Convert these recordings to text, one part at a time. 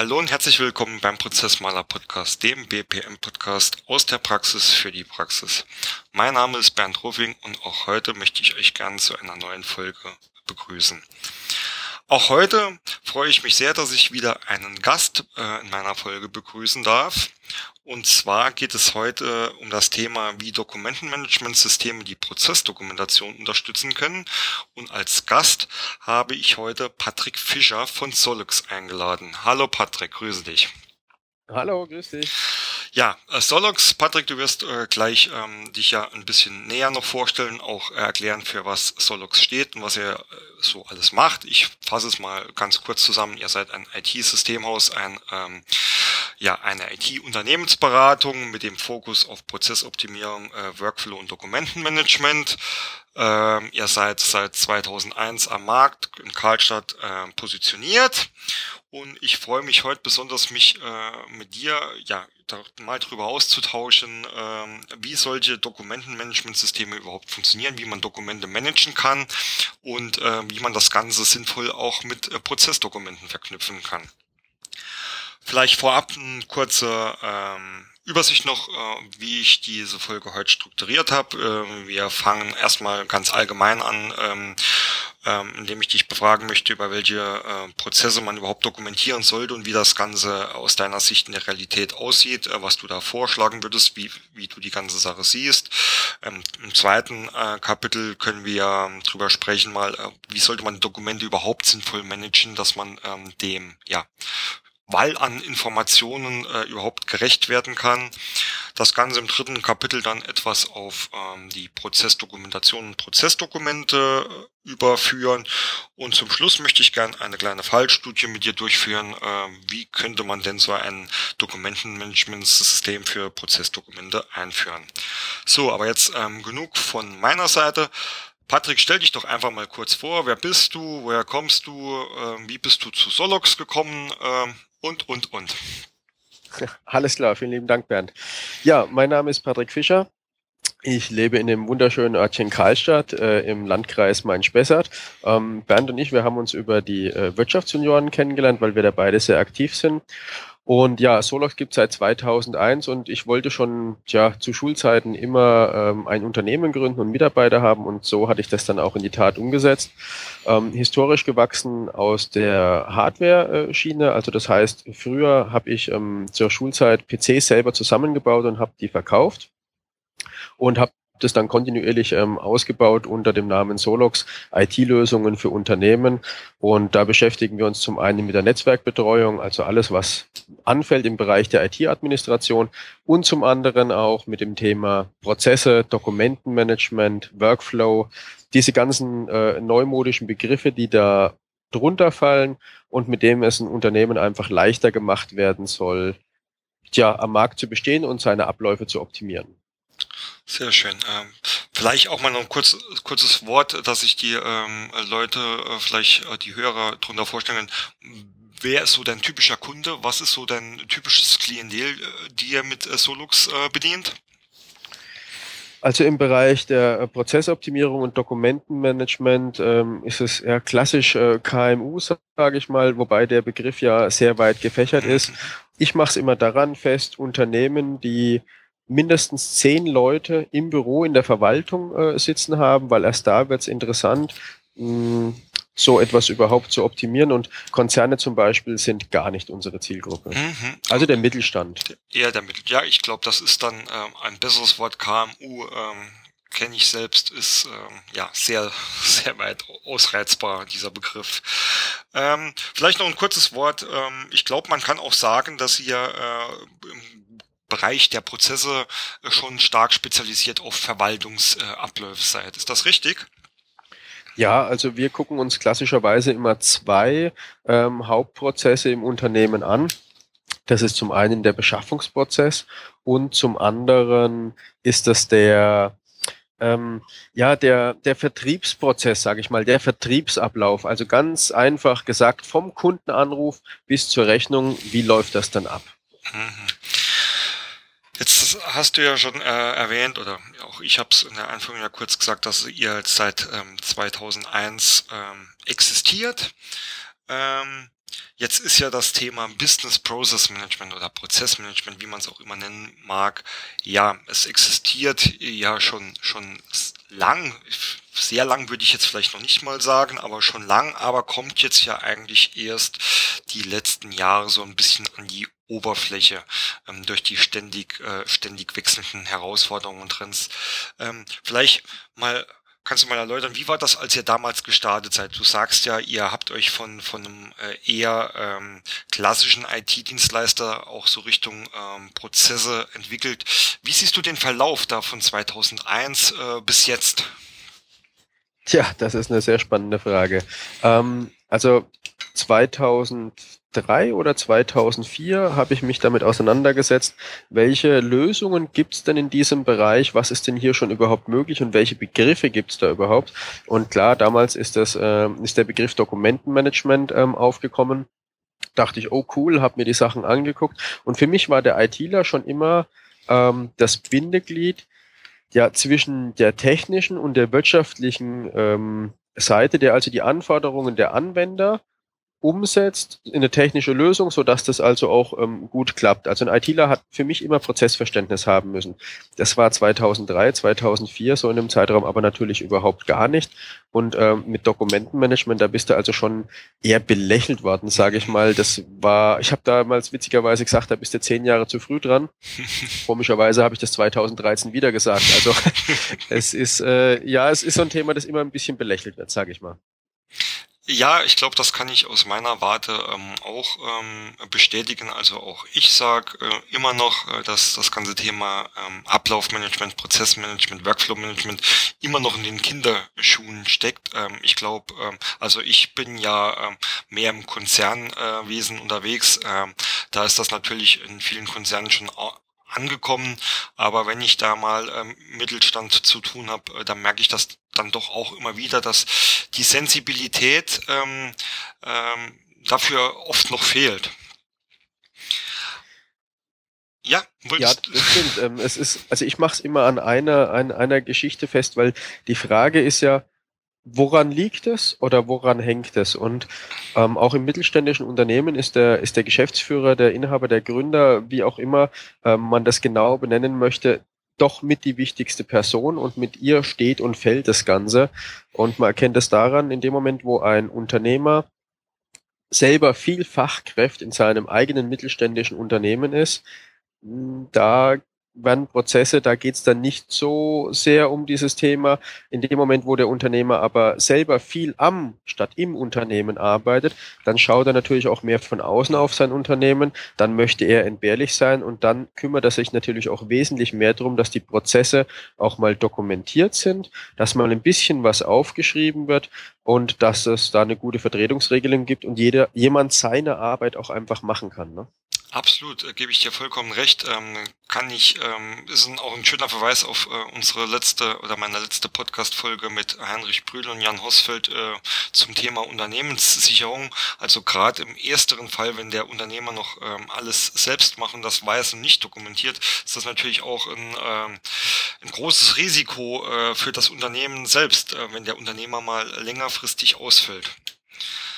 Hallo und herzlich willkommen beim Prozessmaler Podcast, dem BPM Podcast aus der Praxis für die Praxis. Mein Name ist Bernd Ruffing und auch heute möchte ich euch gerne zu einer neuen Folge begrüßen. Auch heute freue ich mich sehr, dass ich wieder einen Gast äh, in meiner Folge begrüßen darf. Und zwar geht es heute um das Thema, wie Dokumentenmanagementsysteme die Prozessdokumentation unterstützen können. Und als Gast habe ich heute Patrick Fischer von Solux eingeladen. Hallo Patrick, grüße dich. Hallo, grüß dich. Ja, äh, Solox, Patrick, du wirst äh, gleich ähm, dich ja ein bisschen näher noch vorstellen, auch äh, erklären, für was Solox steht und was er äh, so alles macht. Ich fasse es mal ganz kurz zusammen. Ihr seid ein IT-Systemhaus, ein ähm, ja eine IT-Unternehmensberatung mit dem Fokus auf Prozessoptimierung, äh, Workflow und Dokumentenmanagement. Ähm, ihr seid seit 2001 am Markt in Karlstadt äh, positioniert und ich freue mich heute besonders, mich äh, mit dir ja mal drüber auszutauschen, ähm, wie solche Dokumentenmanagementsysteme überhaupt funktionieren, wie man Dokumente managen kann und äh, wie man das Ganze sinnvoll auch mit äh, Prozessdokumenten verknüpfen kann. Vielleicht vorab ein kurzer ähm, Übersicht noch, äh, wie ich diese Folge heute strukturiert habe. Äh, wir fangen erstmal ganz allgemein an, ähm, ähm, indem ich dich befragen möchte, über welche äh, Prozesse man überhaupt dokumentieren sollte und wie das Ganze aus deiner Sicht in der Realität aussieht, äh, was du da vorschlagen würdest, wie, wie du die ganze Sache siehst. Ähm, Im zweiten äh, Kapitel können wir ähm, drüber sprechen, mal, äh, wie sollte man Dokumente überhaupt sinnvoll managen, dass man ähm, dem, ja, weil an Informationen äh, überhaupt gerecht werden kann. Das Ganze im dritten Kapitel dann etwas auf ähm, die Prozessdokumentation und Prozessdokumente äh, überführen. Und zum Schluss möchte ich gerne eine kleine Fallstudie mit dir durchführen. Äh, wie könnte man denn so ein Dokumentenmanagementsystem für Prozessdokumente einführen? So, aber jetzt ähm, genug von meiner Seite. Patrick, stell dich doch einfach mal kurz vor. Wer bist du? Woher kommst du? Ähm, wie bist du zu Solox gekommen? Ähm, und, und, und. Alles klar, vielen lieben Dank, Bernd. Ja, mein Name ist Patrick Fischer. Ich lebe in dem wunderschönen Örtchen Karlstadt äh, im Landkreis Main-Spessart. Ähm, Bernd und ich, wir haben uns über die äh, Wirtschaftsjunioren kennengelernt, weil wir da beide sehr aktiv sind. Und ja, Solox gibt seit 2001 und ich wollte schon ja, zu Schulzeiten immer ähm, ein Unternehmen gründen und Mitarbeiter haben und so hatte ich das dann auch in die Tat umgesetzt. Ähm, historisch gewachsen aus der Hardware-Schiene, also das heißt, früher habe ich ähm, zur Schulzeit PCs selber zusammengebaut und habe die verkauft und habe das dann kontinuierlich ähm, ausgebaut unter dem Namen Solox IT-Lösungen für Unternehmen. Und da beschäftigen wir uns zum einen mit der Netzwerkbetreuung, also alles, was anfällt im Bereich der IT-Administration und zum anderen auch mit dem Thema Prozesse, Dokumentenmanagement, Workflow, diese ganzen äh, neumodischen Begriffe, die da drunter fallen und mit dem es ein Unternehmen einfach leichter gemacht werden soll, ja, am Markt zu bestehen und seine Abläufe zu optimieren. Sehr schön. Ähm, vielleicht auch mal noch ein kurz, kurzes Wort, dass sich die ähm, Leute, äh, vielleicht äh, die Hörer drunter vorstellen. Wer ist so dein typischer Kunde? Was ist so dein typisches Klientel, äh, die ihr mit äh, Solux äh, bedient? Also im Bereich der äh, Prozessoptimierung und Dokumentenmanagement ähm, ist es eher klassisch äh, KMU, sage ich mal, wobei der Begriff ja sehr weit gefächert ist. Mhm. Ich mache es immer daran fest, Unternehmen, die mindestens zehn Leute im Büro in der Verwaltung äh, sitzen haben, weil erst da wird es interessant, mh, so etwas überhaupt zu optimieren. Und Konzerne zum Beispiel sind gar nicht unsere Zielgruppe. Mhm. Also der Mittelstand. Eher der Mittel. Ja, ich glaube, das ist dann ähm, ein besseres Wort KMU. Ähm kenne ich selbst, ist ähm, ja sehr, sehr weit ausreizbar, dieser Begriff. Ähm, vielleicht noch ein kurzes Wort. Ähm, ich glaube, man kann auch sagen, dass ihr äh, im Bereich der Prozesse äh, schon stark spezialisiert auf Verwaltungsabläufe seid. Ist das richtig? Ja, also wir gucken uns klassischerweise immer zwei ähm, Hauptprozesse im Unternehmen an. Das ist zum einen der Beschaffungsprozess und zum anderen ist das der ähm, ja der der Vertriebsprozess, sage ich mal, der Vertriebsablauf. Also ganz einfach gesagt vom Kundenanruf bis zur Rechnung. Wie läuft das dann ab? Mhm. Jetzt hast du ja schon äh, erwähnt, oder auch ich habe es in der Anführung ja kurz gesagt, dass ihr seit ähm, 2001 ähm, existiert. Ähm, jetzt ist ja das Thema Business Process Management oder Prozessmanagement, wie man es auch immer nennen mag. Ja, es existiert ja schon, schon lang. Sehr lang würde ich jetzt vielleicht noch nicht mal sagen, aber schon lang, aber kommt jetzt ja eigentlich erst die letzten Jahre so ein bisschen an die Oberfläche ähm, durch die ständig, äh, ständig wechselnden Herausforderungen und Trends. Ähm, vielleicht mal Kannst du mal erläutern, wie war das, als ihr damals gestartet seid? Du sagst ja, ihr habt euch von, von einem äh, eher ähm, klassischen IT-Dienstleister auch so Richtung ähm, Prozesse entwickelt. Wie siehst du den Verlauf da von 2001 äh, bis jetzt? Tja, das ist eine sehr spannende Frage. Ähm, also 2003 oder 2004 habe ich mich damit auseinandergesetzt, welche Lösungen gibt es denn in diesem Bereich, was ist denn hier schon überhaupt möglich und welche Begriffe gibt es da überhaupt. Und klar, damals ist, das, äh, ist der Begriff Dokumentenmanagement ähm, aufgekommen. Dachte ich, oh cool, habe mir die Sachen angeguckt. Und für mich war der ITler schon immer ähm, das Bindeglied ja, zwischen der technischen und der wirtschaftlichen ähm, Seite, der also die Anforderungen der Anwender umsetzt in eine technische Lösung, so dass das also auch ähm, gut klappt. Also ein ITler hat für mich immer Prozessverständnis haben müssen. Das war 2003, 2004 so in dem Zeitraum, aber natürlich überhaupt gar nicht. Und ähm, mit Dokumentenmanagement, da bist du also schon eher belächelt worden, sage ich mal. Das war, ich habe damals witzigerweise gesagt, da bist du zehn Jahre zu früh dran. Komischerweise habe ich das 2013 wieder gesagt. Also es ist äh, ja, es ist so ein Thema, das immer ein bisschen belächelt wird, sage ich mal. Ja, ich glaube, das kann ich aus meiner Warte ähm, auch ähm, bestätigen. Also auch ich sage äh, immer noch, äh, dass das ganze Thema ähm, Ablaufmanagement, Prozessmanagement, Workflowmanagement immer noch in den Kinderschuhen steckt. Ähm, ich glaube, ähm, also ich bin ja ähm, mehr im Konzernwesen äh, unterwegs. Ähm, da ist das natürlich in vielen Konzernen schon angekommen. Aber wenn ich da mal ähm, Mittelstand zu tun habe, äh, dann merke ich das dann doch auch immer wieder, dass die Sensibilität ähm, ähm, dafür oft noch fehlt. Ja, ja, das stimmt. Ähm, es ist, also ich mache es immer an einer, an einer Geschichte fest, weil die Frage ist ja, woran liegt es oder woran hängt es? Und ähm, auch im mittelständischen Unternehmen ist der, ist der Geschäftsführer, der Inhaber, der Gründer, wie auch immer ähm, man das genau benennen möchte, doch mit die wichtigste Person und mit ihr steht und fällt das Ganze. Und man erkennt es daran, in dem Moment, wo ein Unternehmer selber viel Fachkräfte in seinem eigenen mittelständischen Unternehmen ist, da werden Prozesse, da geht's dann nicht so sehr um dieses Thema. In dem Moment, wo der Unternehmer aber selber viel am statt im Unternehmen arbeitet, dann schaut er natürlich auch mehr von außen auf sein Unternehmen, dann möchte er entbehrlich sein und dann kümmert er sich natürlich auch wesentlich mehr darum, dass die Prozesse auch mal dokumentiert sind, dass mal ein bisschen was aufgeschrieben wird und dass es da eine gute Vertretungsregelung gibt und jeder, jemand seine Arbeit auch einfach machen kann. Ne? Absolut, äh, gebe ich dir vollkommen recht. Ähm, kann ich, ähm, ist ein, auch ein schöner Verweis auf äh, unsere letzte oder meine letzte Podcast-Folge mit Heinrich Brühl und Jan Hosfeld äh, zum Thema Unternehmenssicherung. Also gerade im ersteren Fall, wenn der Unternehmer noch ähm, alles selbst macht und das weiß und nicht dokumentiert, ist das natürlich auch ein, ähm, ein großes Risiko äh, für das Unternehmen selbst, äh, wenn der Unternehmer mal längerfristig ausfällt.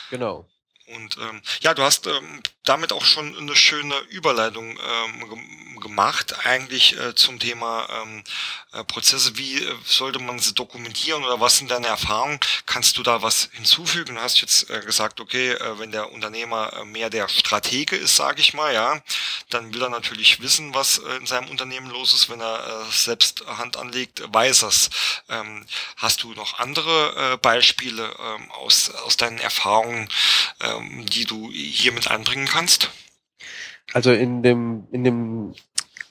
Genau. Und ähm, ja, du hast ähm, damit auch schon eine schöne Überleitung ähm, gemacht, eigentlich äh, zum Thema ähm, äh, Prozesse. Wie äh, sollte man sie dokumentieren oder was sind deine Erfahrungen? Kannst du da was hinzufügen? Du hast jetzt äh, gesagt, okay, äh, wenn der Unternehmer äh, mehr der Stratege ist, sage ich mal, ja, dann will er natürlich wissen, was äh, in seinem Unternehmen los ist. Wenn er äh, selbst Hand anlegt, weiß er's. Ähm, hast du noch andere äh, Beispiele äh, aus, aus deinen Erfahrungen, äh, die du hier mit einbringen kannst? Also in dem, in dem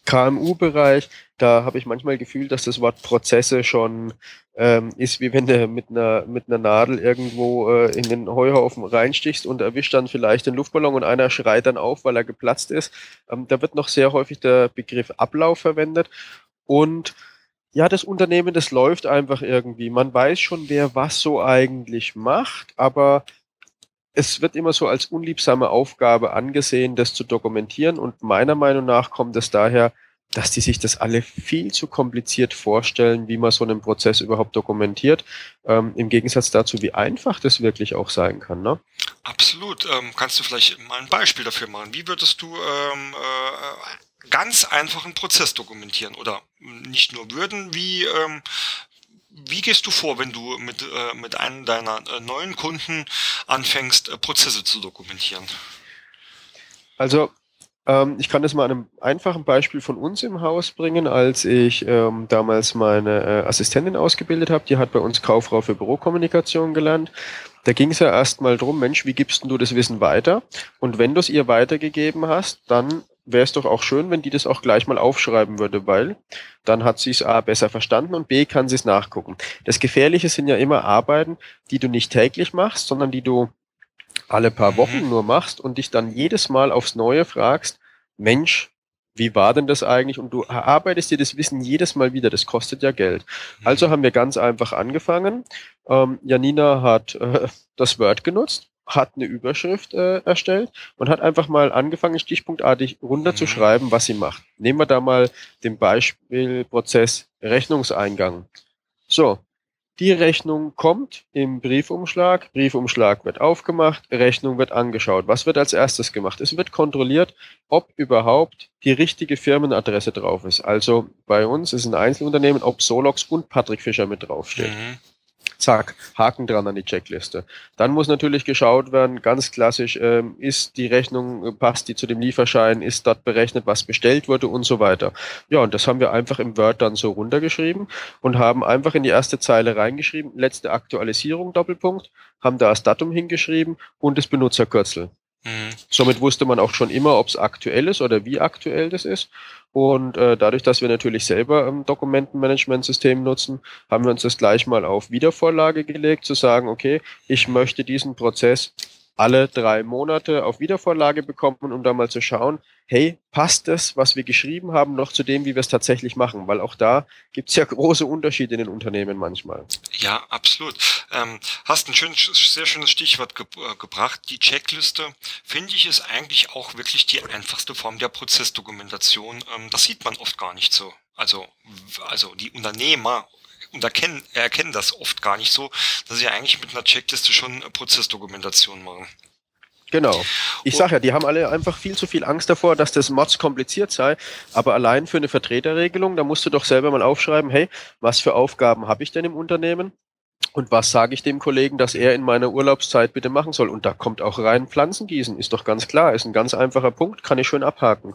KMU-Bereich, da habe ich manchmal Gefühl, dass das Wort Prozesse schon ähm, ist, wie wenn du mit einer, mit einer Nadel irgendwo äh, in den Heuhaufen reinstichst und erwischt dann vielleicht den Luftballon und einer schreit dann auf, weil er geplatzt ist. Ähm, da wird noch sehr häufig der Begriff Ablauf verwendet und ja, das Unternehmen, das läuft einfach irgendwie. Man weiß schon, wer was so eigentlich macht, aber es wird immer so als unliebsame Aufgabe angesehen, das zu dokumentieren und meiner Meinung nach kommt es daher, dass die sich das alle viel zu kompliziert vorstellen, wie man so einen Prozess überhaupt dokumentiert, ähm, im Gegensatz dazu, wie einfach das wirklich auch sein kann. Ne? Absolut. Ähm, kannst du vielleicht mal ein Beispiel dafür machen? Wie würdest du ähm, äh, ganz einfachen Prozess dokumentieren? Oder nicht nur würden, wie, ähm, wie gehst du vor, wenn du mit, äh, mit einem deiner äh, neuen Kunden anfängst, äh, Prozesse zu dokumentieren? Also ähm, ich kann das mal an einem einfachen Beispiel von uns im Haus bringen. Als ich ähm, damals meine äh, Assistentin ausgebildet habe, die hat bei uns Kauffrau für Bürokommunikation gelernt. Da ging es ja erstmal drum, Mensch, wie gibst du das Wissen weiter? Und wenn du es ihr weitergegeben hast, dann wäre es doch auch schön, wenn die das auch gleich mal aufschreiben würde, weil dann hat sie es A besser verstanden und B kann sie es nachgucken. Das Gefährliche sind ja immer Arbeiten, die du nicht täglich machst, sondern die du alle paar Wochen mhm. nur machst und dich dann jedes Mal aufs Neue fragst, Mensch, wie war denn das eigentlich? Und du erarbeitest dir das Wissen jedes Mal wieder, das kostet ja Geld. Mhm. Also haben wir ganz einfach angefangen. Ähm, Janina hat äh, das Word genutzt, hat eine Überschrift äh, erstellt und hat einfach mal angefangen, stichpunktartig runterzuschreiben, mhm. was sie macht. Nehmen wir da mal den Beispielprozess Rechnungseingang. So, die Rechnung kommt im Briefumschlag, Briefumschlag wird aufgemacht, Rechnung wird angeschaut. Was wird als erstes gemacht? Es wird kontrolliert, ob überhaupt die richtige Firmenadresse drauf ist. Also bei uns ist ein Einzelunternehmen, ob Solox und Patrick Fischer mit draufsteht. Mhm. Zack, Haken dran an die Checkliste. Dann muss natürlich geschaut werden, ganz klassisch, ähm, ist die Rechnung, passt die zu dem Lieferschein, ist dort berechnet, was bestellt wurde und so weiter. Ja, und das haben wir einfach im Word dann so runtergeschrieben und haben einfach in die erste Zeile reingeschrieben, letzte Aktualisierung, Doppelpunkt, haben da das Datum hingeschrieben und das Benutzerkürzel. Mhm. Somit wusste man auch schon immer, ob es aktuell ist oder wie aktuell das ist. Und äh, dadurch, dass wir natürlich selber ein Dokumentenmanagementsystem nutzen, haben wir uns das gleich mal auf Wiedervorlage gelegt, zu sagen, okay, ich möchte diesen Prozess alle drei Monate auf Wiedervorlage bekommen, um da mal zu schauen, hey, passt das, was wir geschrieben haben, noch zu dem, wie wir es tatsächlich machen? Weil auch da gibt es ja große Unterschiede in den Unternehmen manchmal. Ja, absolut. Ähm, hast ein schön, sehr schönes Stichwort ge äh, gebracht. Die Checkliste, finde ich, ist eigentlich auch wirklich die einfachste Form der Prozessdokumentation. Ähm, das sieht man oft gar nicht so. Also, also die Unternehmer und erkennen, erkennen das oft gar nicht so, dass sie eigentlich mit einer Checkliste schon Prozessdokumentation machen. Genau. Ich sage ja, die haben alle einfach viel zu viel Angst davor, dass das Mods kompliziert sei. Aber allein für eine Vertreterregelung, da musst du doch selber mal aufschreiben, hey, was für Aufgaben habe ich denn im Unternehmen? Und was sage ich dem Kollegen, dass er in meiner Urlaubszeit bitte machen soll? Und da kommt auch rein Pflanzen gießen, ist doch ganz klar, ist ein ganz einfacher Punkt, kann ich schön abhaken.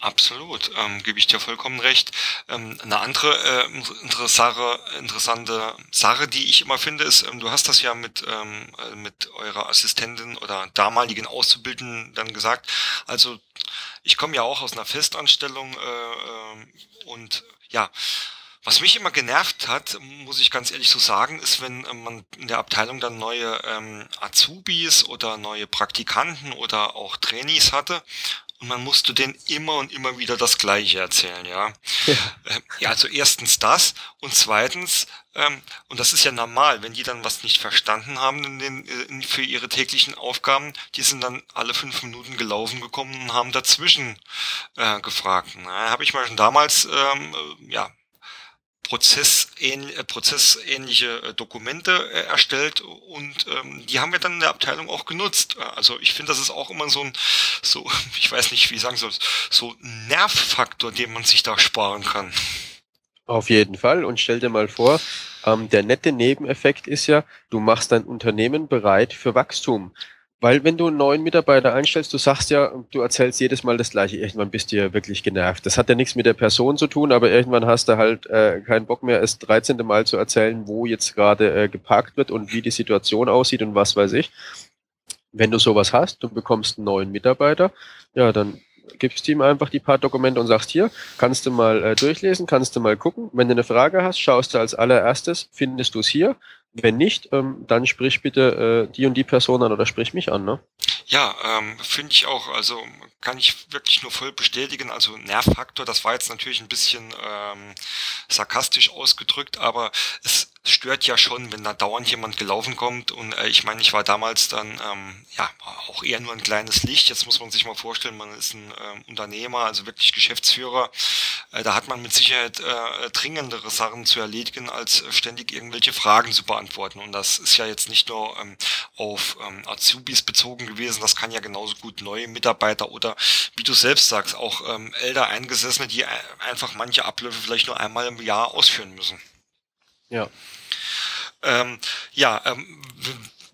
Absolut, ähm, gebe ich dir vollkommen recht. Ähm, eine andere äh, interessante, interessante Sache, die ich immer finde, ist, ähm, du hast das ja mit, ähm, äh, mit eurer Assistentin oder damaligen Auszubildenden dann gesagt. Also ich komme ja auch aus einer Festanstellung äh, äh, und ja, was mich immer genervt hat, muss ich ganz ehrlich so sagen, ist, wenn äh, man in der Abteilung dann neue ähm, Azubis oder neue Praktikanten oder auch Trainees hatte und man musste denen immer und immer wieder das Gleiche erzählen, ja. Ja, ähm, ja also erstens das und zweitens, ähm, und das ist ja normal, wenn die dann was nicht verstanden haben in den, in, für ihre täglichen Aufgaben, die sind dann alle fünf Minuten gelaufen gekommen und haben dazwischen äh, gefragt. Na, habe ich mal schon damals, ähm, äh, ja, prozessähnliche, äh, prozessähnliche äh, Dokumente äh, erstellt und ähm, die haben wir dann in der Abteilung auch genutzt. Also ich finde, das ist auch immer so ein, so, ich weiß nicht, wie sagen soll, so ein Nervfaktor, den man sich da sparen kann. Auf jeden Fall. Und stell dir mal vor, ähm, der nette Nebeneffekt ist ja, du machst dein Unternehmen bereit für Wachstum. Weil wenn du einen neuen Mitarbeiter einstellst, du sagst ja, du erzählst jedes Mal das gleiche, irgendwann bist du ja wirklich genervt. Das hat ja nichts mit der Person zu tun, aber irgendwann hast du halt äh, keinen Bock mehr, es 13. Mal zu erzählen, wo jetzt gerade äh, geparkt wird und wie die Situation aussieht und was weiß ich. Wenn du sowas hast, du bekommst einen neuen Mitarbeiter, ja, dann gibst ihm einfach die paar Dokumente und sagst hier, kannst du mal äh, durchlesen, kannst du mal gucken. Wenn du eine Frage hast, schaust du als allererstes, findest du es hier. Wenn nicht, ähm, dann sprich bitte äh, die und die Person an oder sprich mich an, ne? Ja, ähm, finde ich auch. Also kann ich wirklich nur voll bestätigen. Also Nervfaktor, das war jetzt natürlich ein bisschen ähm, sarkastisch ausgedrückt, aber es stört ja schon, wenn da dauernd jemand gelaufen kommt. Und äh, ich meine, ich war damals dann ähm, ja auch eher nur ein kleines Licht. Jetzt muss man sich mal vorstellen, man ist ein ähm, Unternehmer, also wirklich Geschäftsführer. Äh, da hat man mit Sicherheit äh, dringendere Sachen zu erledigen, als ständig irgendwelche Fragen zu beantworten. Und das ist ja jetzt nicht nur ähm, auf ähm, Azubis bezogen gewesen, das kann ja genauso gut neue Mitarbeiter oder wie du selbst sagst, auch ähm, älter Eingesessene, die einfach manche Abläufe vielleicht nur einmal im Jahr ausführen müssen. Ja. Ähm, ja, ähm,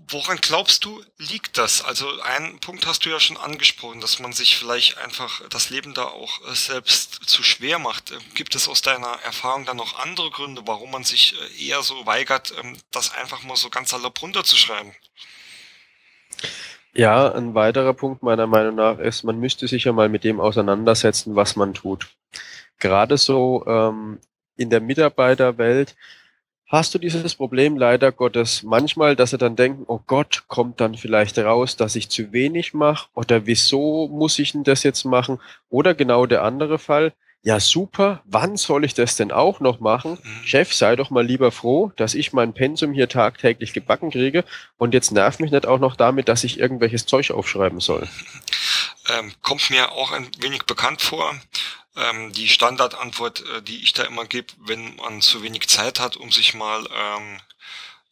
woran glaubst du, liegt das? Also einen Punkt hast du ja schon angesprochen, dass man sich vielleicht einfach das Leben da auch äh, selbst zu schwer macht. Ähm, gibt es aus deiner Erfahrung dann noch andere Gründe, warum man sich äh, eher so weigert, ähm, das einfach mal so ganz salopp runterzuschreiben? Ja, ein weiterer Punkt meiner Meinung nach ist, man müsste sich ja mal mit dem auseinandersetzen, was man tut. Gerade so ähm, in der Mitarbeiterwelt hast du dieses Problem leider Gottes manchmal, dass sie dann denken, oh Gott, kommt dann vielleicht raus, dass ich zu wenig mache oder wieso muss ich denn das jetzt machen? Oder genau der andere Fall, ja super, wann soll ich das denn auch noch machen? Mhm. Chef, sei doch mal lieber froh, dass ich mein Pensum hier tagtäglich gebacken kriege und jetzt nerv mich nicht auch noch damit, dass ich irgendwelches Zeug aufschreiben soll. Ähm, kommt mir auch ein wenig bekannt vor. Ähm, die Standardantwort, äh, die ich da immer gebe, wenn man zu wenig Zeit hat, um sich mal ähm,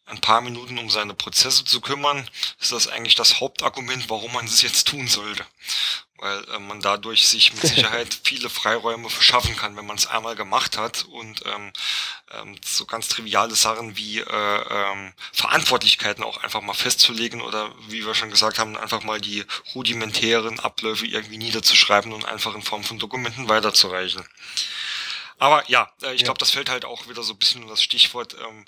ein paar Minuten um seine Prozesse zu kümmern, ist das eigentlich das Hauptargument, warum man es jetzt tun sollte weil äh, man dadurch sich mit Sicherheit viele Freiräume verschaffen kann, wenn man es einmal gemacht hat und ähm, ähm, so ganz triviale Sachen wie äh, ähm, Verantwortlichkeiten auch einfach mal festzulegen oder wie wir schon gesagt haben, einfach mal die rudimentären Abläufe irgendwie niederzuschreiben und einfach in Form von Dokumenten weiterzureichen. Aber ja, äh, ich ja. glaube, das fällt halt auch wieder so ein bisschen um das Stichwort. Ähm,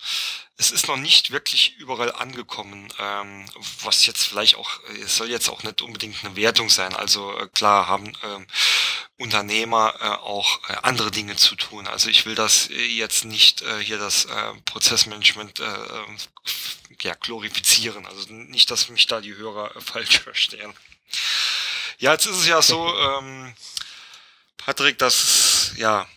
es ist noch nicht wirklich überall angekommen, ähm, was jetzt vielleicht auch, es soll jetzt auch nicht unbedingt eine Wertung sein. Also äh, klar haben ähm, Unternehmer äh, auch äh, andere Dinge zu tun. Also ich will das äh, jetzt nicht äh, hier das äh, Prozessmanagement äh, äh, ja, glorifizieren. Also nicht, dass mich da die Hörer äh, falsch verstehen. Ja, jetzt ist es ja so, ähm, Patrick, dass ja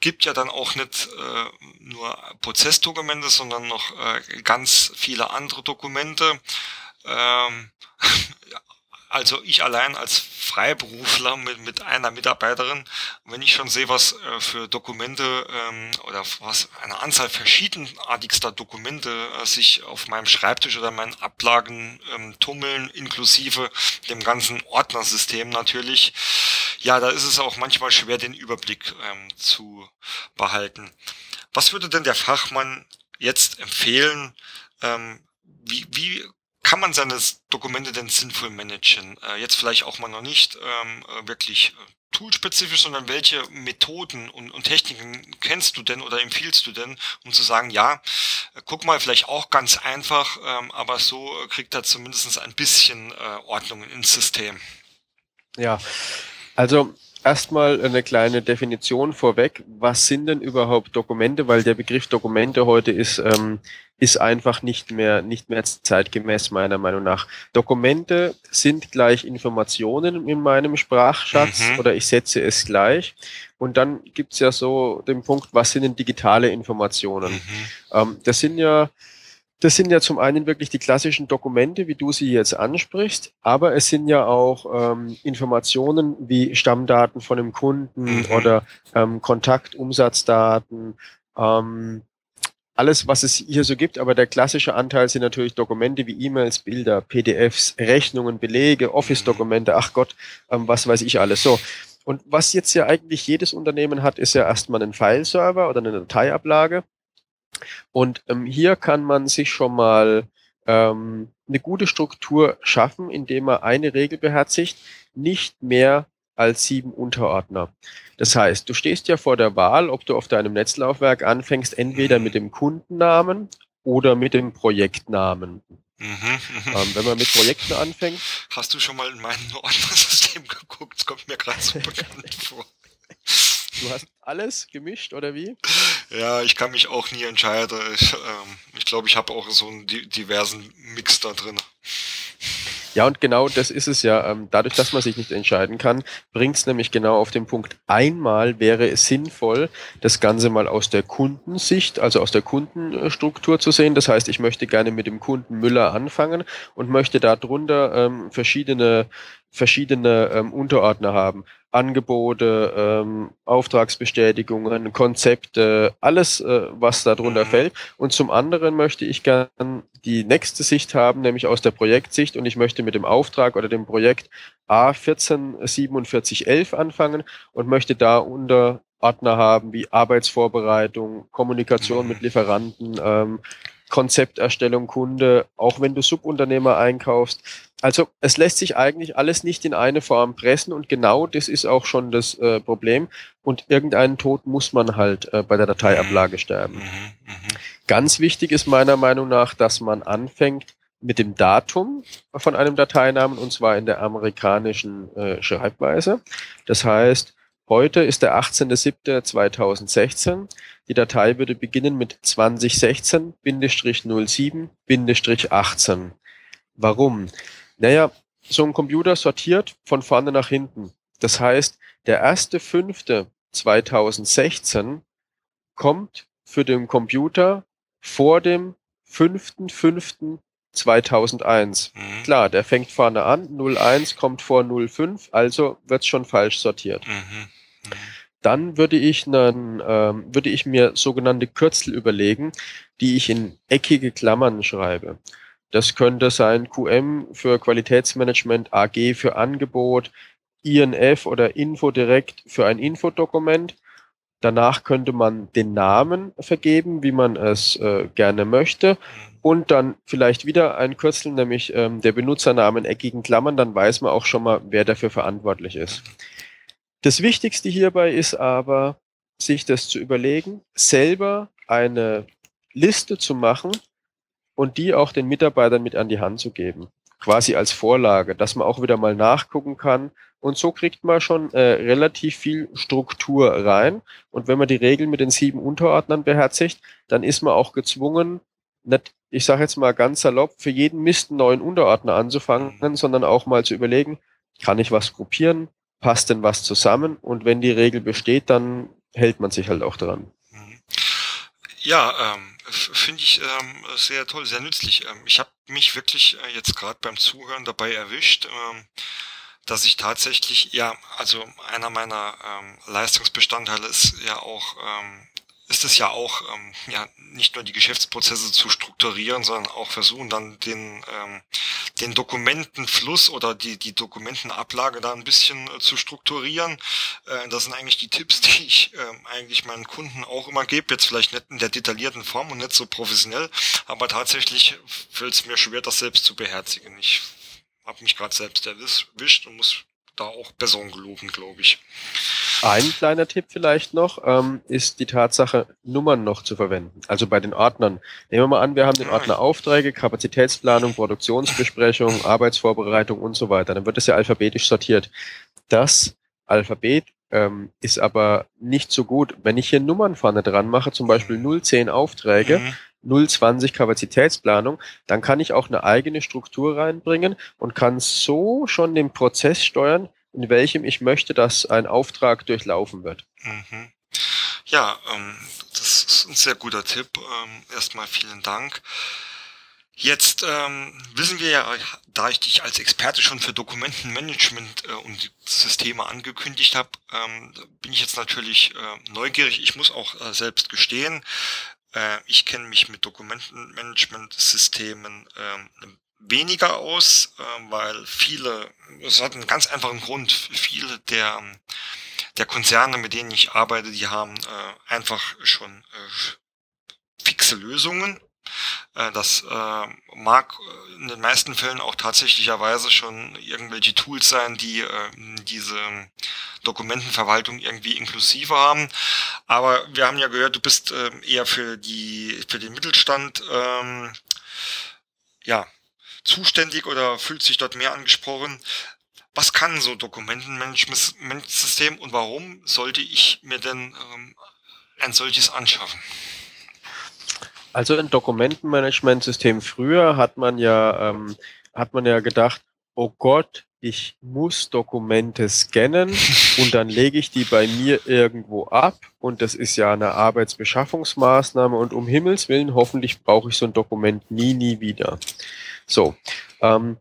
gibt ja dann auch nicht äh, nur Prozessdokumente, sondern noch äh, ganz viele andere Dokumente. Ähm, also ich allein als Freiberufler mit, mit einer Mitarbeiterin, wenn ich schon sehe, was äh, für Dokumente ähm, oder was eine Anzahl verschiedenartigster Dokumente äh, sich auf meinem Schreibtisch oder meinen Ablagen ähm, tummeln, inklusive dem ganzen Ordnersystem natürlich, ja, da ist es auch manchmal schwer, den Überblick ähm, zu behalten. Was würde denn der Fachmann jetzt empfehlen? Ähm, wie, wie kann man seine Dokumente denn sinnvoll managen? Äh, jetzt vielleicht auch mal noch nicht ähm, äh, wirklich äh, toolspezifisch, sondern welche Methoden und, und, Techniken kennst du denn oder empfiehlst du denn, um zu sagen, ja, äh, guck mal, vielleicht auch ganz einfach, ähm, aber so kriegt er zumindest ein bisschen äh, Ordnung ins System. Ja, also erstmal eine kleine Definition vorweg. Was sind denn überhaupt Dokumente? Weil der Begriff Dokumente heute ist ähm, ist einfach nicht mehr, nicht mehr zeitgemäß meiner Meinung nach. Dokumente sind gleich Informationen in meinem Sprachschatz mhm. oder ich setze es gleich. Und dann gibt's ja so den Punkt, was sind denn digitale Informationen? Mhm. Ähm, das sind ja, das sind ja zum einen wirklich die klassischen Dokumente, wie du sie jetzt ansprichst, aber es sind ja auch ähm, Informationen wie Stammdaten von einem Kunden mhm. oder ähm, Kontaktumsatzdaten, ähm, alles, was es hier so gibt, aber der klassische Anteil sind natürlich Dokumente wie E-Mails, Bilder, PDFs, Rechnungen, Belege, Office-Dokumente, ach Gott, ähm, was weiß ich alles. So. Und was jetzt ja eigentlich jedes Unternehmen hat, ist ja erstmal ein File-Server oder eine Dateiablage. Und ähm, hier kann man sich schon mal ähm, eine gute Struktur schaffen, indem man eine Regel beherzigt, nicht mehr als sieben Unterordner. Das heißt, du stehst ja vor der Wahl, ob du auf deinem Netzlaufwerk anfängst, entweder mit dem Kundennamen oder mit dem Projektnamen. Mhm, mhm. ähm, wenn man mit Projekten anfängt. Hast du schon mal in mein Ordnersystem geguckt? Das kommt mir gerade so bekannt vor. Du hast alles gemischt oder wie? Ja, ich kann mich auch nie entscheiden. Ich, ähm, ich glaube, ich habe auch so einen diversen Mix da drin. Ja, und genau das ist es ja. Ähm, dadurch, dass man sich nicht entscheiden kann, bringt es nämlich genau auf den Punkt. Einmal wäre es sinnvoll, das Ganze mal aus der Kundensicht, also aus der Kundenstruktur zu sehen. Das heißt, ich möchte gerne mit dem Kunden Müller anfangen und möchte darunter ähm, verschiedene verschiedene ähm, Unterordner haben. Angebote, ähm, Auftragsbestätigungen, Konzepte, alles, äh, was darunter mhm. fällt. Und zum anderen möchte ich gern die nächste Sicht haben, nämlich aus der Projektsicht. Und ich möchte mit dem Auftrag oder dem Projekt A144711 anfangen und möchte da unter Ordner haben wie Arbeitsvorbereitung, Kommunikation mhm. mit Lieferanten, ähm, Konzepterstellung Kunde, auch wenn du Subunternehmer einkaufst. Also es lässt sich eigentlich alles nicht in eine Form pressen und genau das ist auch schon das äh, Problem. Und irgendeinen Tod muss man halt äh, bei der Dateiablage mhm. sterben. Mhm, mh. Ganz wichtig ist meiner Meinung nach, dass man anfängt mit dem Datum von einem Dateinamen und zwar in der amerikanischen äh, Schreibweise. Das heißt, Heute ist der 18.07.2016. Die Datei würde beginnen mit 2016-07-18. Warum? Naja, so ein Computer sortiert von vorne nach hinten. Das heißt, der 1.05.2016 kommt für den Computer vor dem 5.05.2001. Mhm. Klar, der fängt vorne an, 01 kommt vor 05, also wird's schon falsch sortiert. Mhm. Dann würde ich, einen, ähm, würde ich mir sogenannte Kürzel überlegen, die ich in eckige Klammern schreibe. Das könnte sein QM für Qualitätsmanagement, AG für Angebot, INF oder Info direkt für ein Infodokument. Danach könnte man den Namen vergeben, wie man es äh, gerne möchte. Und dann vielleicht wieder ein Kürzel, nämlich ähm, der Benutzernamen eckigen Klammern. Dann weiß man auch schon mal, wer dafür verantwortlich ist. Das Wichtigste hierbei ist aber, sich das zu überlegen, selber eine Liste zu machen und die auch den Mitarbeitern mit an die Hand zu geben. Quasi als Vorlage, dass man auch wieder mal nachgucken kann. Und so kriegt man schon äh, relativ viel Struktur rein. Und wenn man die Regeln mit den sieben Unterordnern beherzigt, dann ist man auch gezwungen, nicht, ich sage jetzt mal ganz salopp, für jeden Mist einen neuen Unterordner anzufangen, sondern auch mal zu überlegen, kann ich was gruppieren? Passt denn was zusammen und wenn die Regel besteht, dann hält man sich halt auch. Mhm. Ja, ähm, finde ich ähm, sehr toll, sehr nützlich. Ähm, ich habe mich wirklich äh, jetzt gerade beim Zuhören dabei erwischt, ähm, dass ich tatsächlich, ja, also einer meiner ähm, Leistungsbestandteile ist ja auch ähm, ist es ja auch, ähm, ja, nicht nur die Geschäftsprozesse zu strukturieren, sondern auch versuchen dann den, ähm, den Dokumentenfluss oder die, die Dokumentenablage da ein bisschen äh, zu strukturieren. Äh, das sind eigentlich die Tipps, die ich äh, eigentlich meinen Kunden auch immer gebe. Jetzt vielleicht nicht in der detaillierten Form und nicht so professionell, aber tatsächlich fällt es mir schwer, das selbst zu beherzigen. Ich habe mich gerade selbst erwischt und muss da auch Person geloben, glaube ich. Ein kleiner Tipp vielleicht noch ähm, ist die Tatsache, Nummern noch zu verwenden. Also bei den Ordnern. Nehmen wir mal an, wir haben den Ordner Aufträge, Kapazitätsplanung, Produktionsbesprechung, Arbeitsvorbereitung und so weiter. Dann wird das ja alphabetisch sortiert. Das Alphabet ähm, ist aber nicht so gut. Wenn ich hier Nummern vorne dran mache, zum Beispiel 010 Aufträge, mhm. 020 Kapazitätsplanung, dann kann ich auch eine eigene Struktur reinbringen und kann so schon den Prozess steuern, in welchem ich möchte, dass ein Auftrag durchlaufen wird. Mhm. Ja, ähm, das ist ein sehr guter Tipp. Ähm, erstmal vielen Dank. Jetzt ähm, wissen wir ja, da ich dich als Experte schon für Dokumentenmanagement äh, und Systeme angekündigt habe, ähm, bin ich jetzt natürlich äh, neugierig. Ich muss auch äh, selbst gestehen, äh, ich kenne mich mit Dokumentenmanagement-Systemen ähm, weniger aus, äh, weil viele, es hat einen ganz einfachen Grund, viele der, der Konzerne, mit denen ich arbeite, die haben äh, einfach schon äh, fixe Lösungen. Äh, das äh, mag in den meisten Fällen auch tatsächlicherweise schon irgendwelche Tools sein, die äh, diese Dokumentenverwaltung irgendwie inklusive haben. Aber wir haben ja gehört, du bist eher für die für den Mittelstand ähm, ja zuständig oder fühlt sich dort mehr angesprochen. Was kann so Dokumentenmanagementsystem und warum sollte ich mir denn ähm, ein solches anschaffen? Also ein Dokumentenmanagementsystem. Früher hat man ja ähm, hat man ja gedacht, oh Gott, ich muss Dokumente scannen und dann lege ich die bei mir irgendwo ab. Und das ist ja eine Arbeitsbeschaffungsmaßnahme. Und um Himmels Willen, hoffentlich brauche ich so ein Dokument nie, nie wieder. So, ähm,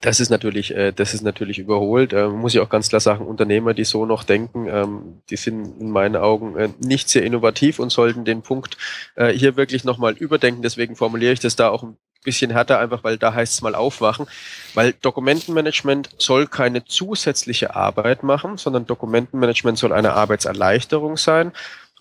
das ist natürlich, äh, das ist natürlich überholt. Äh, muss ich auch ganz klar sagen, Unternehmer, die so noch denken, ähm, die sind in meinen Augen äh, nicht sehr innovativ und sollten den Punkt äh, hier wirklich nochmal überdenken. Deswegen formuliere ich das da auch ein bisschen härter, einfach weil da heißt es mal aufwachen. Weil Dokumentenmanagement soll keine zusätzliche Arbeit machen, sondern Dokumentenmanagement soll eine Arbeitserleichterung sein.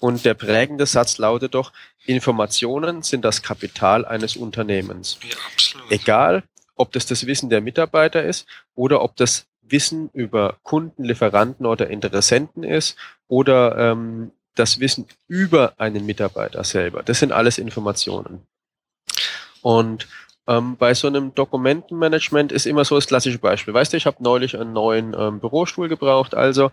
Und der prägende Satz lautet doch, Informationen sind das Kapital eines Unternehmens. Ja, absolut. Egal, ob das das Wissen der Mitarbeiter ist oder ob das Wissen über Kunden, Lieferanten oder Interessenten ist oder ähm, das Wissen über einen Mitarbeiter selber. Das sind alles Informationen. Und ähm, bei so einem Dokumentenmanagement ist immer so das klassische Beispiel. Weißt du, ich habe neulich einen neuen ähm, Bürostuhl gebraucht, also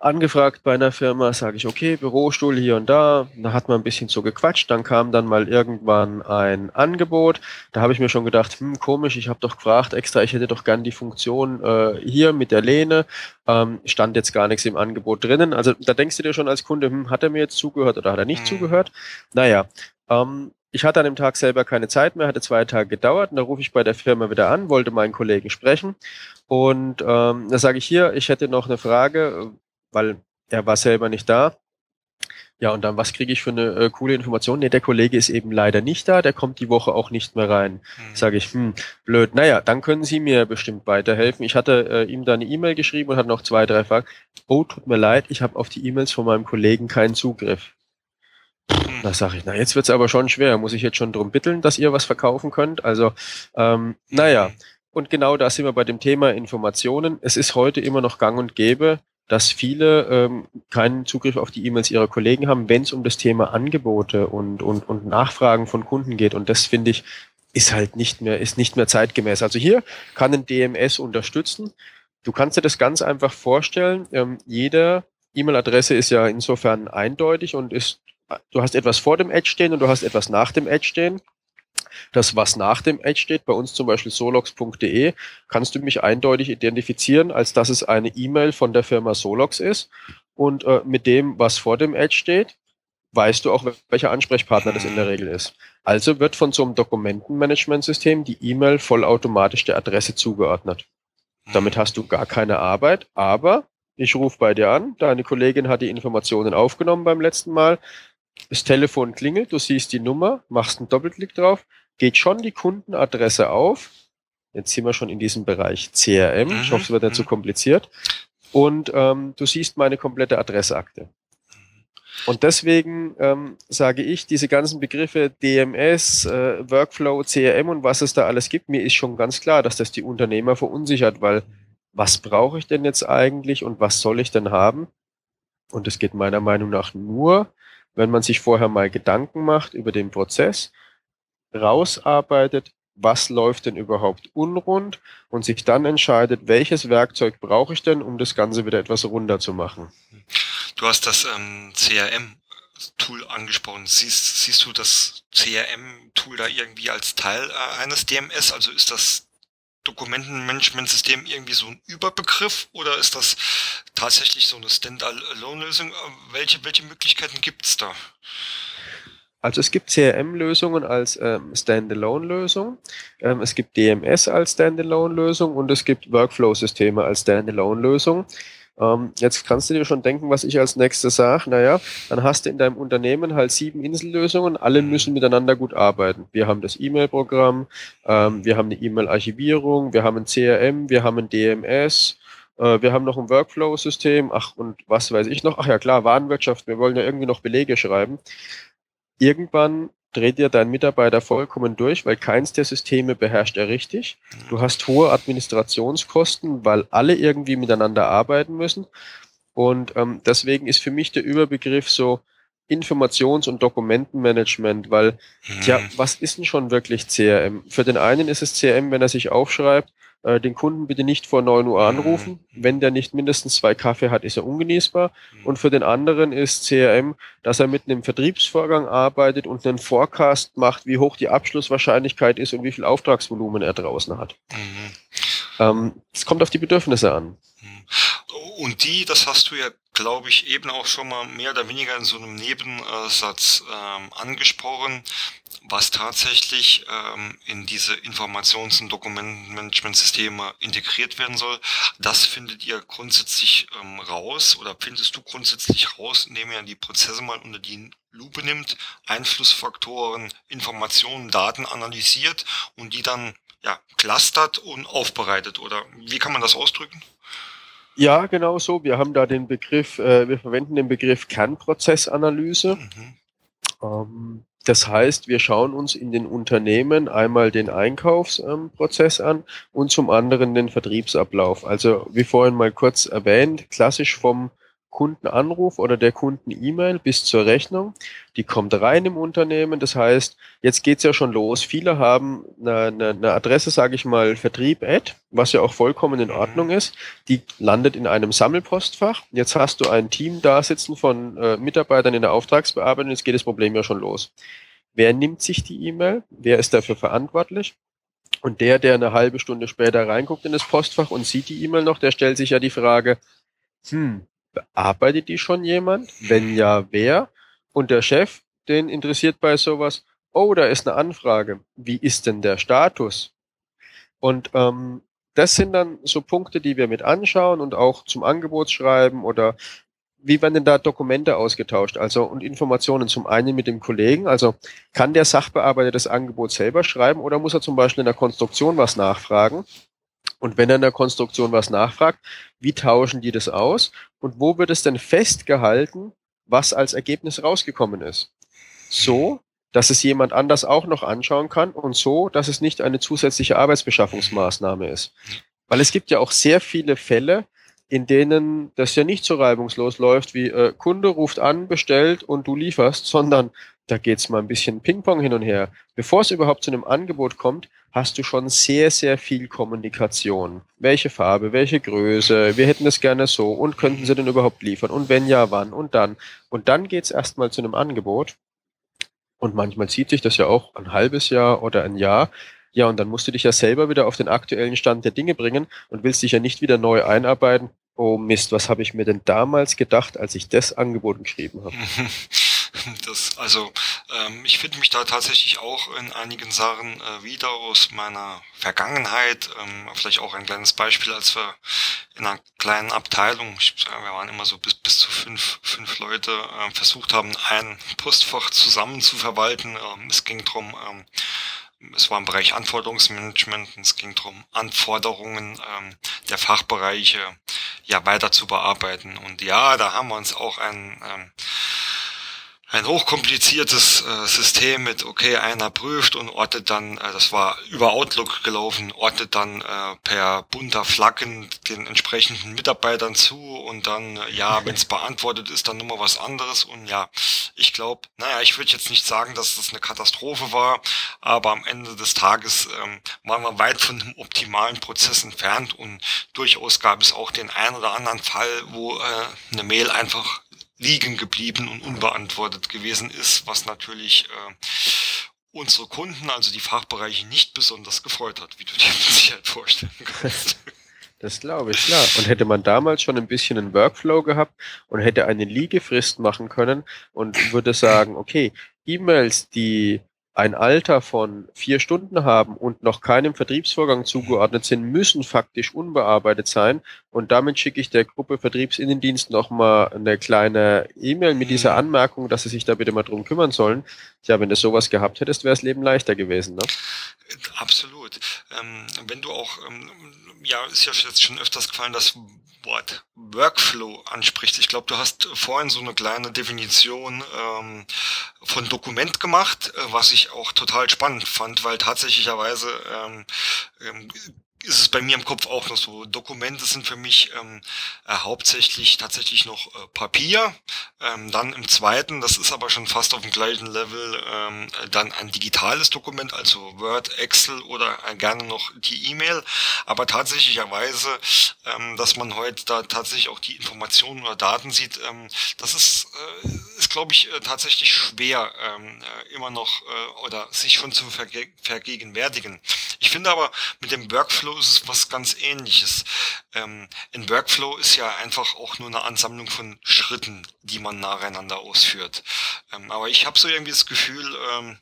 angefragt bei einer Firma, sage ich, okay, Bürostuhl hier und da. Da hat man ein bisschen so gequatscht. Dann kam dann mal irgendwann ein Angebot. Da habe ich mir schon gedacht, hm, komisch, ich habe doch gefragt extra, ich hätte doch gern die Funktion äh, hier mit der Lehne. Ähm, stand jetzt gar nichts im Angebot drinnen. Also da denkst du dir schon als Kunde, hm, hat er mir jetzt zugehört oder hat er nicht mhm. zugehört? Naja, ähm, ich hatte an dem Tag selber keine Zeit mehr, hatte zwei Tage gedauert und da rufe ich bei der Firma wieder an, wollte meinen Kollegen sprechen und ähm, da sage ich hier, ich hätte noch eine Frage, weil er war selber nicht da. Ja, und dann, was kriege ich für eine äh, coole Information? Nee, der Kollege ist eben leider nicht da, der kommt die Woche auch nicht mehr rein. Mhm. Sage ich, hm, blöd. Naja, dann können Sie mir bestimmt weiterhelfen. Ich hatte äh, ihm da eine E-Mail geschrieben und hatte noch zwei, drei Fragen. Oh, tut mir leid, ich habe auf die E-Mails von meinem Kollegen keinen Zugriff. Mhm. Da sage ich, na, jetzt wird's aber schon schwer. Muss ich jetzt schon drum bitteln, dass ihr was verkaufen könnt? Also, ähm, naja. Mhm. Und genau da sind wir bei dem Thema Informationen. Es ist heute immer noch gang und gäbe, dass viele ähm, keinen Zugriff auf die E-Mails ihrer Kollegen haben, wenn es um das Thema Angebote und, und, und Nachfragen von Kunden geht. Und das finde ich, ist halt nicht mehr, ist nicht mehr zeitgemäß. Also hier kann ein DMS unterstützen. Du kannst dir das ganz einfach vorstellen. Ähm, jede E-Mail-Adresse ist ja insofern eindeutig und ist, du hast etwas vor dem Edge stehen und du hast etwas nach dem Edge stehen das, was nach dem Edge steht, bei uns zum Beispiel solox.de, kannst du mich eindeutig identifizieren, als dass es eine E-Mail von der Firma Solox ist. Und äh, mit dem, was vor dem Edge steht, weißt du auch, welcher Ansprechpartner das in der Regel ist. Also wird von so einem Dokumentenmanagementsystem die E-Mail vollautomatisch der Adresse zugeordnet. Damit hast du gar keine Arbeit, aber ich rufe bei dir an, deine Kollegin hat die Informationen aufgenommen beim letzten Mal, das Telefon klingelt, du siehst die Nummer, machst einen Doppelklick drauf, geht schon die Kundenadresse auf. Jetzt sind wir schon in diesem Bereich CRM. Ich hoffe, es wird nicht zu so mhm. kompliziert. Und ähm, du siehst meine komplette Adressakte. Und deswegen ähm, sage ich, diese ganzen Begriffe DMS, äh, Workflow, CRM und was es da alles gibt, mir ist schon ganz klar, dass das die Unternehmer verunsichert, weil was brauche ich denn jetzt eigentlich und was soll ich denn haben? Und es geht meiner Meinung nach nur, wenn man sich vorher mal Gedanken macht über den Prozess, rausarbeitet, was läuft denn überhaupt unrund und sich dann entscheidet, welches Werkzeug brauche ich denn, um das Ganze wieder etwas runder zu machen. Du hast das ähm, CRM-Tool angesprochen. Siehst, siehst du das CRM-Tool da irgendwie als Teil äh, eines DMS? Also ist das Dokumentenmanagementsystem irgendwie so ein Überbegriff oder ist das tatsächlich so eine Standalone-Lösung? Welche, welche Möglichkeiten gibt es da? Also es gibt CRM-Lösungen als ähm, Standalone-Lösung, ähm, es gibt DMS als Standalone-Lösung und es gibt Workflow-Systeme als Standalone-Lösung. Ähm, jetzt kannst du dir schon denken, was ich als nächstes sage. Naja, dann hast du in deinem Unternehmen halt sieben Insellösungen, alle müssen miteinander gut arbeiten. Wir haben das E-Mail-Programm, ähm, wir haben eine E-Mail-Archivierung, wir haben ein CRM, wir haben ein DMS, äh, wir haben noch ein Workflow-System, ach und was weiß ich noch, ach ja klar, Warenwirtschaft, wir wollen ja irgendwie noch Belege schreiben. Irgendwann dreht dir dein Mitarbeiter vollkommen durch, weil keins der Systeme beherrscht er richtig. Du hast hohe Administrationskosten, weil alle irgendwie miteinander arbeiten müssen. Und ähm, deswegen ist für mich der Überbegriff so Informations- und Dokumentenmanagement, weil, tja, mhm. was ist denn schon wirklich CRM? Für den einen ist es CRM, wenn er sich aufschreibt, äh, den Kunden bitte nicht vor neun Uhr anrufen. Mhm. Wenn der nicht mindestens zwei Kaffee hat, ist er ungenießbar. Mhm. Und für den anderen ist CRM, dass er mit einem Vertriebsvorgang arbeitet und einen Forecast macht, wie hoch die Abschlusswahrscheinlichkeit ist und wie viel Auftragsvolumen er draußen hat. Mhm. Ähm, es kommt auf die Bedürfnisse an. Hm. Und die, das hast du ja, glaube ich, eben auch schon mal mehr oder weniger in so einem Nebensatz ähm, angesprochen, was tatsächlich ähm, in diese Informations- und Dokumentenmanagementsysteme integriert werden soll. Das findet ihr grundsätzlich ähm, raus oder findest du grundsätzlich raus, indem ihr die Prozesse mal unter die Lupe nimmt, Einflussfaktoren, Informationen, Daten analysiert und die dann ja, clustert und aufbereitet oder wie kann man das ausdrücken? Ja, genau so. Wir haben da den Begriff, äh, wir verwenden den Begriff Kernprozessanalyse. Mhm. Ähm, das heißt, wir schauen uns in den Unternehmen einmal den Einkaufsprozess ähm, an und zum anderen den Vertriebsablauf. Also wie vorhin mal kurz erwähnt, klassisch vom Kundenanruf oder der Kunden-E-Mail bis zur Rechnung. Die kommt rein im Unternehmen. Das heißt, jetzt geht's ja schon los. Viele haben eine, eine, eine Adresse, sage ich mal, Vertrieb Ad, was ja auch vollkommen in Ordnung ist. Die landet in einem Sammelpostfach. Jetzt hast du ein Team da sitzen von äh, Mitarbeitern in der Auftragsbearbeitung. Jetzt geht das Problem ja schon los. Wer nimmt sich die E-Mail? Wer ist dafür verantwortlich? Und der, der eine halbe Stunde später reinguckt in das Postfach und sieht die E-Mail noch, der stellt sich ja die Frage, hm, bearbeitet die schon jemand? Wenn ja, wer? Und der Chef, den interessiert bei sowas, oh, da ist eine Anfrage. Wie ist denn der Status? Und ähm, das sind dann so Punkte, die wir mit anschauen und auch zum Angebotsschreiben oder wie werden denn da Dokumente ausgetauscht? Also und Informationen zum einen mit dem Kollegen. Also kann der Sachbearbeiter das Angebot selber schreiben oder muss er zum Beispiel in der Konstruktion was nachfragen? Und wenn er in der Konstruktion was nachfragt, wie tauschen die das aus? Und wo wird es denn festgehalten, was als Ergebnis rausgekommen ist? So, dass es jemand anders auch noch anschauen kann und so, dass es nicht eine zusätzliche Arbeitsbeschaffungsmaßnahme ist. Weil es gibt ja auch sehr viele Fälle, in denen das ja nicht so reibungslos läuft, wie äh, Kunde ruft an, bestellt und du lieferst, sondern da geht's mal ein bisschen Ping-Pong hin und her. Bevor es überhaupt zu einem Angebot kommt, hast du schon sehr, sehr viel Kommunikation. Welche Farbe, welche Größe, wir hätten es gerne so und könnten sie denn überhaupt liefern und wenn ja, wann und dann. Und dann geht's erstmal zu einem Angebot und manchmal zieht sich das ja auch ein halbes Jahr oder ein Jahr. Ja, und dann musst du dich ja selber wieder auf den aktuellen Stand der Dinge bringen und willst dich ja nicht wieder neu einarbeiten. Oh Mist, was habe ich mir denn damals gedacht, als ich das Angebot geschrieben habe? Das, also ähm, ich finde mich da tatsächlich auch in einigen Sachen äh, wieder aus meiner Vergangenheit. Ähm, vielleicht auch ein kleines Beispiel, als wir in einer kleinen Abteilung, ich, wir waren immer so bis, bis zu fünf, fünf Leute, äh, versucht haben, ein Postfach zusammen zu verwalten. Ähm, es ging drum ähm, es war im Bereich Anforderungsmanagement es ging darum, Anforderungen ähm, der Fachbereiche ja weiter zu bearbeiten. Und ja, da haben wir uns auch ein ähm, ein hochkompliziertes äh, System mit, okay, einer prüft und ortet dann, äh, das war über Outlook gelaufen, ortet dann äh, per bunter Flaggen den entsprechenden Mitarbeitern zu und dann, äh, ja, wenn es beantwortet ist, dann nochmal was anderes. Und ja, ich glaube, naja, ich würde jetzt nicht sagen, dass das eine Katastrophe war, aber am Ende des Tages ähm, waren wir weit von dem optimalen Prozess entfernt. Und durchaus gab es auch den einen oder anderen Fall, wo äh, eine Mail einfach liegen geblieben und unbeantwortet gewesen ist, was natürlich äh, unsere Kunden, also die Fachbereiche, nicht besonders gefreut hat, wie du dir mit Sicherheit vorstellen kannst. Das glaube ich, klar. Und hätte man damals schon ein bisschen einen Workflow gehabt und hätte eine Liegefrist machen können und würde sagen, okay, E-Mails, die ein Alter von vier Stunden haben und noch keinem Vertriebsvorgang zugeordnet sind, müssen faktisch unbearbeitet sein. Und damit schicke ich der Gruppe Vertriebsinnendienst nochmal eine kleine E-Mail mit dieser. Anmerkung, dass sie sich da bitte mal drum kümmern sollen. Tja, wenn du sowas gehabt hättest, wäre das Leben leichter gewesen. Ne? Absolut. Ähm, wenn du auch, ähm, ja, ist ja jetzt schon öfters gefallen, das Wort Workflow anspricht. Ich glaube, du hast vorhin so eine kleine Definition ähm, von Dokument gemacht, äh, was ich auch total spannend fand, weil tatsächlicherweise ähm, ähm, ist es bei mir im Kopf auch noch so. Dokumente sind für mich ähm, äh, hauptsächlich tatsächlich noch äh, Papier. Ähm, dann im zweiten, das ist aber schon fast auf dem gleichen Level, ähm, dann ein digitales Dokument, also Word, Excel oder äh, gerne noch die E-Mail. Aber tatsächlicherweise, ähm, dass man heute da tatsächlich auch die Informationen oder Daten sieht, ähm, das ist, äh, ist glaube ich, äh, tatsächlich schwer ähm, äh, immer noch äh, oder sich schon zu verge vergegenwärtigen. Ich finde aber, mit dem Workflow ist es was ganz ähnliches. Ähm, ein Workflow ist ja einfach auch nur eine Ansammlung von Schritten, die man nacheinander ausführt. Ähm, aber ich habe so irgendwie das Gefühl, ähm,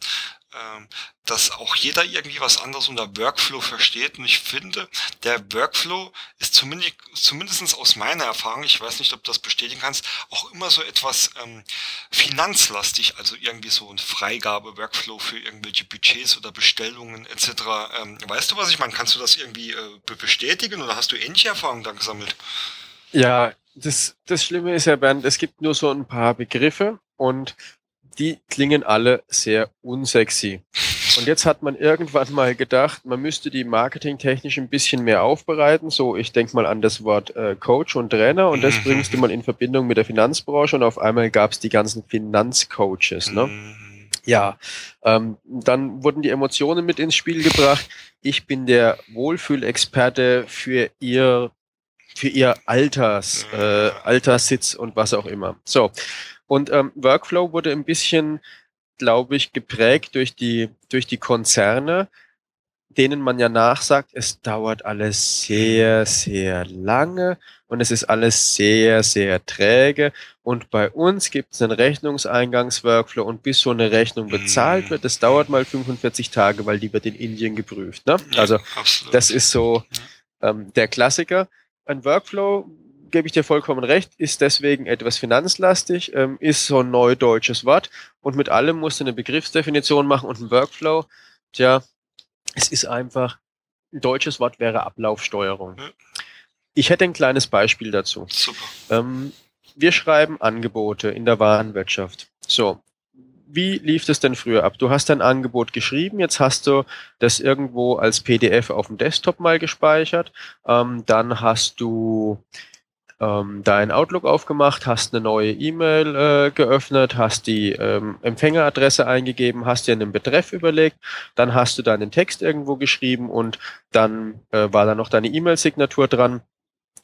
dass auch jeder irgendwie was anderes unter Workflow versteht. Und ich finde, der Workflow ist zumindest, aus meiner Erfahrung, ich weiß nicht, ob du das bestätigen kannst, auch immer so etwas ähm, finanzlastig, also irgendwie so ein Freigabe-Workflow für irgendwelche Budgets oder Bestellungen etc. Ähm, weißt du, was ich meine? Kannst du das irgendwie äh, bestätigen oder hast du ähnliche Erfahrungen da gesammelt? Ja, das, das Schlimme ist ja, Bernd, es gibt nur so ein paar Begriffe und die klingen alle sehr unsexy. Und jetzt hat man irgendwann mal gedacht, man müsste die marketingtechnisch ein bisschen mehr aufbereiten. So, ich denke mal an das Wort äh, Coach und Trainer und das bringst du mal in Verbindung mit der Finanzbranche und auf einmal gab es die ganzen Finanzcoaches. Ne? Ja, ähm, dann wurden die Emotionen mit ins Spiel gebracht. Ich bin der Wohlfühlexperte für ihr für ihr Alters, äh, Alterssitz und was auch immer. So, und ähm, Workflow wurde ein bisschen, glaube ich, geprägt durch die, durch die Konzerne, denen man ja nachsagt, es dauert alles sehr, sehr lange und es ist alles sehr, sehr träge. Und bei uns gibt es einen Rechnungseingangsworkflow und bis so eine Rechnung bezahlt wird, das dauert mal 45 Tage, weil die wird in Indien geprüft. Ne? Also das ist so ähm, der Klassiker. Ein Workflow gebe ich dir vollkommen recht, ist deswegen etwas finanzlastig, ähm, ist so ein neudeutsches Wort und mit allem musst du eine Begriffsdefinition machen und ein Workflow. Tja, es ist einfach, ein deutsches Wort wäre Ablaufsteuerung. Ich hätte ein kleines Beispiel dazu. Super. Ähm, wir schreiben Angebote in der Warenwirtschaft. So, wie lief das denn früher ab? Du hast dein Angebot geschrieben, jetzt hast du das irgendwo als PDF auf dem Desktop mal gespeichert, ähm, dann hast du ähm, dein Outlook aufgemacht, hast eine neue E-Mail äh, geöffnet, hast die ähm, Empfängeradresse eingegeben, hast dir einen Betreff überlegt, dann hast du deinen Text irgendwo geschrieben und dann äh, war da noch deine E-Mail-Signatur dran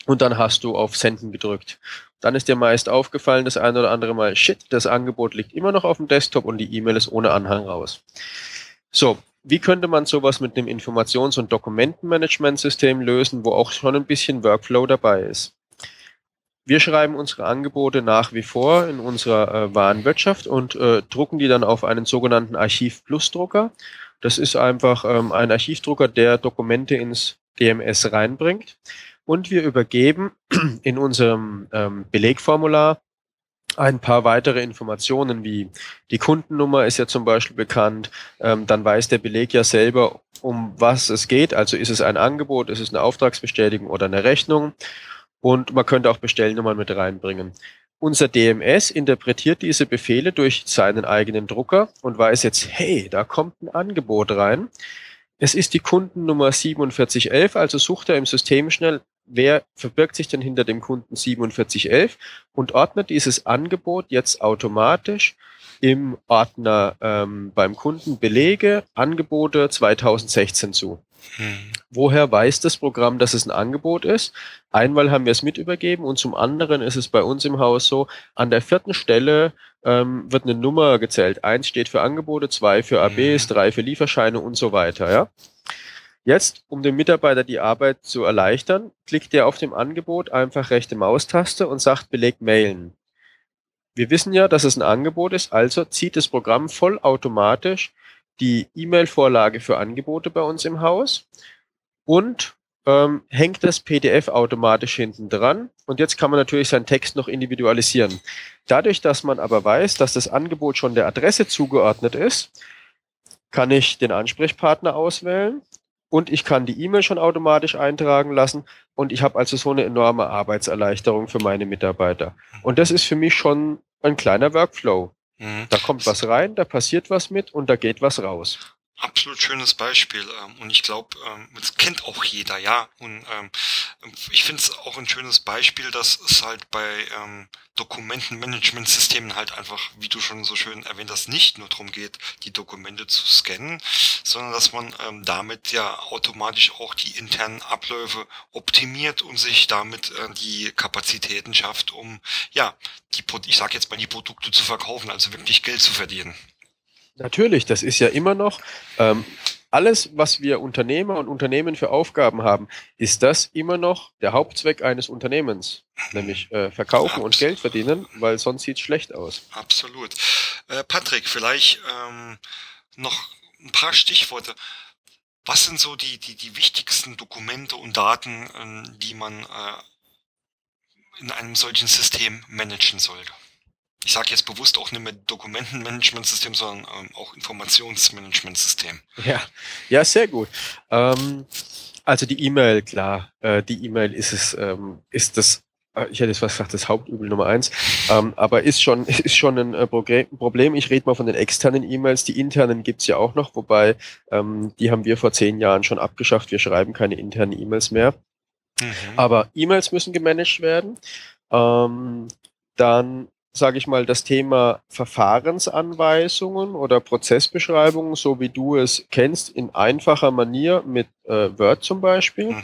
und dann hast du auf Senden gedrückt. Dann ist dir meist aufgefallen, das eine oder andere Mal, shit, das Angebot liegt immer noch auf dem Desktop und die E-Mail ist ohne Anhang raus. So, wie könnte man sowas mit einem Informations- und Dokumentenmanagementsystem lösen, wo auch schon ein bisschen Workflow dabei ist? Wir schreiben unsere Angebote nach wie vor in unserer äh, Warenwirtschaft und äh, drucken die dann auf einen sogenannten Archiv Plus Drucker. Das ist einfach ähm, ein Archivdrucker, der Dokumente ins DMS reinbringt. Und wir übergeben in unserem ähm, Belegformular ein paar weitere Informationen wie die Kundennummer ist ja zum Beispiel bekannt, ähm, dann weiß der Beleg ja selber, um was es geht. Also ist es ein Angebot, ist es eine Auftragsbestätigung oder eine Rechnung. Und man könnte auch Bestellnummern mit reinbringen. Unser DMS interpretiert diese Befehle durch seinen eigenen Drucker und weiß jetzt, hey, da kommt ein Angebot rein. Es ist die Kundennummer 4711, also sucht er im System schnell, wer verbirgt sich denn hinter dem Kunden 4711 und ordnet dieses Angebot jetzt automatisch im Ordner ähm, beim Kunden Belege, Angebote 2016 zu. Hm. Woher weiß das Programm, dass es ein Angebot ist? Einmal haben wir es mit übergeben und zum anderen ist es bei uns im Haus so, an der vierten Stelle ähm, wird eine Nummer gezählt. Eins steht für Angebote, zwei für ABs, hm. drei für Lieferscheine und so weiter. Ja? Jetzt, um dem Mitarbeiter die Arbeit zu erleichtern, klickt er auf dem Angebot einfach rechte Maustaste und sagt Beleg mailen. Wir wissen ja, dass es ein Angebot ist, also zieht das Programm vollautomatisch die E-Mail-Vorlage für Angebote bei uns im Haus und ähm, hängt das PDF automatisch hinten dran. Und jetzt kann man natürlich seinen Text noch individualisieren. Dadurch, dass man aber weiß, dass das Angebot schon der Adresse zugeordnet ist, kann ich den Ansprechpartner auswählen und ich kann die E-Mail schon automatisch eintragen lassen und ich habe also so eine enorme Arbeitserleichterung für meine Mitarbeiter. Und das ist für mich schon ein kleiner Workflow. Mhm. Da kommt was rein, da passiert was mit und da geht was raus. Absolut schönes Beispiel ähm, und ich glaube, ähm, das kennt auch jeder, ja. Und ähm, ich finde es auch ein schönes Beispiel, dass es halt bei ähm, Dokumentenmanagementsystemen halt einfach, wie du schon so schön erwähnt hast, nicht nur darum geht, die Dokumente zu scannen, sondern dass man damit ja automatisch auch die internen Abläufe optimiert und sich damit äh, die Kapazitäten schafft, um ja, die, ich sage jetzt mal, die Produkte zu verkaufen, also wirklich Geld zu verdienen. Natürlich, das ist ja immer noch, ähm, alles, was wir Unternehmer und Unternehmen für Aufgaben haben, ist das immer noch der Hauptzweck eines Unternehmens, nämlich äh, verkaufen Absolut. und Geld verdienen, weil sonst sieht es schlecht aus. Absolut. Äh, Patrick, vielleicht ähm, noch ein paar Stichworte. Was sind so die, die, die wichtigsten Dokumente und Daten, äh, die man äh, in einem solchen System managen sollte? Ich sage jetzt bewusst auch nicht mehr Dokumentenmanagementsystem, sondern ähm, auch Informationsmanagementsystem. Ja, ja, sehr gut. Ähm, also die E-Mail, klar, äh, die E-Mail ist es, ähm, ist das äh, ich hätte jetzt was gesagt, das Hauptübel Nummer eins, ähm, aber ist schon, ist schon ein äh, Problem. Ich rede mal von den externen E-Mails. Die internen gibt's ja auch noch, wobei ähm, die haben wir vor zehn Jahren schon abgeschafft. Wir schreiben keine internen E-Mails mehr. Mhm. Aber E-Mails müssen gemanagt werden. Ähm, dann sage ich mal, das Thema Verfahrensanweisungen oder Prozessbeschreibungen, so wie du es kennst, in einfacher Manier mit äh, Word zum Beispiel. Mhm.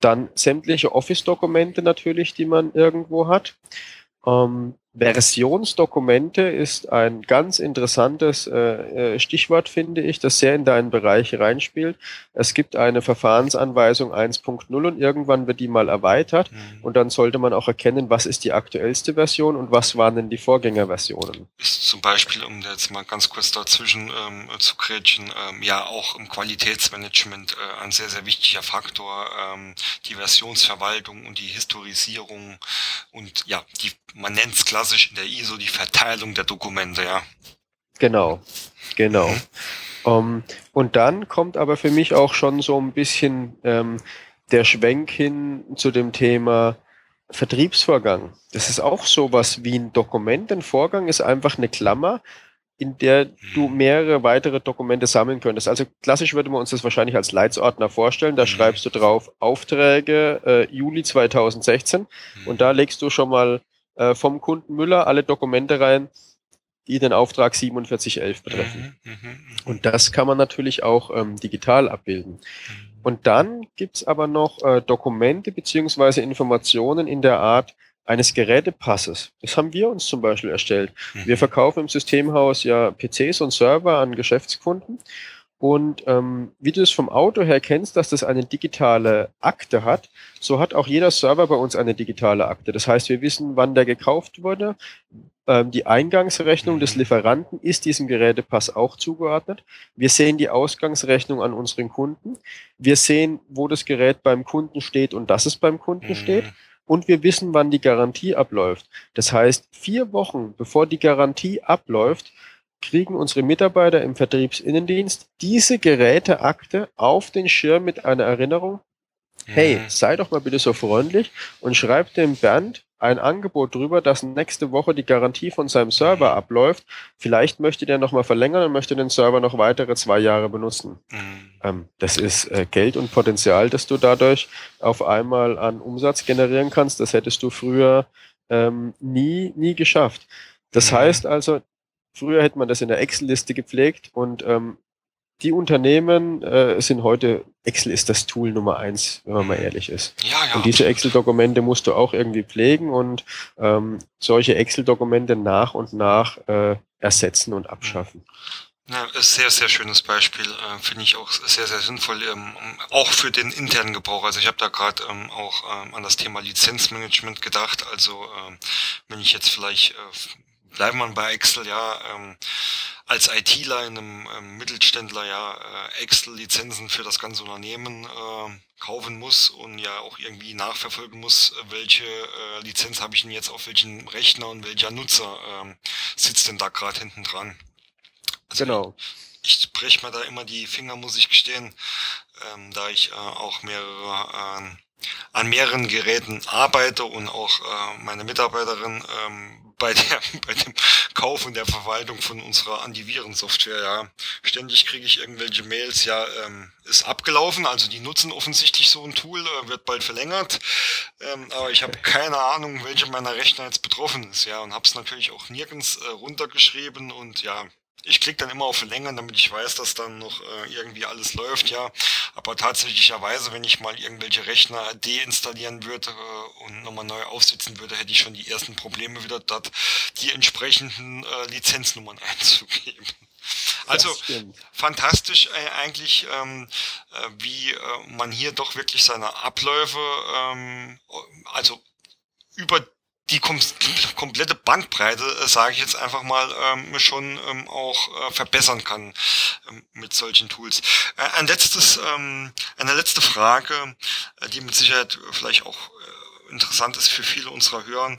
Dann sämtliche Office-Dokumente natürlich, die man irgendwo hat. Ähm, Versionsdokumente ist ein ganz interessantes äh, äh, Stichwort, finde ich, das sehr in deinen Bereich reinspielt. Es gibt eine Verfahrensanweisung 1.0 und irgendwann wird die mal erweitert mhm. und dann sollte man auch erkennen, was ist die aktuellste Version und was waren denn die Vorgängerversionen. Ist zum Beispiel, um jetzt mal ganz kurz dazwischen ähm, zu kretschen, ähm, ja auch im Qualitätsmanagement äh, ein sehr, sehr wichtiger Faktor, ähm, die Versionsverwaltung und die Historisierung und ja, die man nennt es klassisch in der ISO die Verteilung der Dokumente, ja. Genau, genau. Mhm. Um, ähm, und dann kommt aber für mich auch schon so ein bisschen ähm, der Schwenk hin zu dem Thema Vertriebsvorgang. Das ist auch sowas wie ein Dokument. Ein Vorgang ist einfach eine Klammer, in der du mhm. mehrere weitere Dokumente sammeln könntest. Also klassisch würde man uns das wahrscheinlich als Leitsordner vorstellen. Da mhm. schreibst du drauf Aufträge äh, Juli 2016 mhm. und da legst du schon mal äh, vom Kunden Müller alle Dokumente rein, die den Auftrag 4711 betreffen. Mhm, mh, mh. Und das kann man natürlich auch ähm, digital abbilden. Mhm. Und dann gibt's aber noch äh, Dokumente beziehungsweise Informationen in der Art eines Gerätepasses. Das haben wir uns zum Beispiel erstellt. Mhm. Wir verkaufen im Systemhaus ja PCs und Server an Geschäftskunden und ähm, wie du es vom Auto her kennst, dass das eine digitale Akte hat, so hat auch jeder Server bei uns eine digitale Akte. Das heißt, wir wissen, wann der gekauft wurde. Ähm, die Eingangsrechnung des Lieferanten ist diesem Gerätepass auch zugeordnet. Wir sehen die Ausgangsrechnung an unseren Kunden. Wir sehen, wo das Gerät beim Kunden steht und dass es beim Kunden mhm. steht. Und wir wissen, wann die Garantie abläuft. Das heißt, vier Wochen bevor die Garantie abläuft, kriegen unsere Mitarbeiter im Vertriebsinnendienst diese Geräteakte auf den Schirm mit einer Erinnerung. Hey, mhm. sei doch mal bitte so freundlich und schreib dem Bernd ein Angebot drüber, dass nächste Woche die Garantie von seinem Server abläuft. Vielleicht möchte der nochmal verlängern und möchte den Server noch weitere zwei Jahre benutzen. Mhm. Ähm, das ist äh, Geld und Potenzial, das du dadurch auf einmal an Umsatz generieren kannst. Das hättest du früher ähm, nie, nie geschafft. Das mhm. heißt also, Früher hätte man das in der Excel-Liste gepflegt und ähm, die Unternehmen äh, sind heute, Excel ist das Tool Nummer eins, wenn man mal mhm. ehrlich ist. Ja, ja, und diese Excel-Dokumente musst du auch irgendwie pflegen und ähm, solche Excel-Dokumente nach und nach äh, ersetzen und abschaffen. Ja, ist sehr, sehr schönes Beispiel, äh, finde ich auch sehr, sehr sinnvoll, ähm, auch für den internen Gebrauch. Also ich habe da gerade ähm, auch ähm, an das Thema Lizenzmanagement gedacht. Also ähm, wenn ich jetzt vielleicht äh, bleiben wir bei Excel, ja, ähm, als ITler in einem ähm, Mittelständler ja äh, Excel-Lizenzen für das ganze Unternehmen äh, kaufen muss und ja auch irgendwie nachverfolgen muss, welche äh, Lizenz habe ich denn jetzt auf welchen Rechner und welcher Nutzer ähm, sitzt denn da gerade hinten dran. Also genau. Ich, breche mir da immer die Finger, muss ich gestehen, ähm, da ich äh, auch mehrere äh, an mehreren Geräten arbeite und auch äh, meine Mitarbeiterin ähm, bei der bei dem Kauf und der Verwaltung von unserer Antivirensoftware. Ja, ständig kriege ich irgendwelche Mails. Ja, ähm, ist abgelaufen. Also die nutzen offensichtlich so ein Tool, äh, wird bald verlängert. Ähm, aber ich habe keine Ahnung, welche meiner Rechner jetzt betroffen ist. Ja, und habe es natürlich auch nirgends äh, runtergeschrieben und ja, ich klicke dann immer auf Verlängern, damit ich weiß, dass dann noch äh, irgendwie alles läuft, ja. Aber tatsächlicherweise, wenn ich mal irgendwelche Rechner deinstallieren würde äh, und nochmal neu aufsetzen würde, hätte ich schon die ersten Probleme wieder dort, die entsprechenden äh, Lizenznummern einzugeben. Also fantastisch äh, eigentlich, ähm, äh, wie äh, man hier doch wirklich seine Abläufe, ähm, also über die kom komplette Bandbreite, äh, sage ich jetzt einfach mal, ähm, schon ähm, auch äh, verbessern kann ähm, mit solchen Tools. Äh, ein letztes, ähm, eine letzte Frage, äh, die mit Sicherheit vielleicht auch äh, interessant ist für viele unserer Hörer.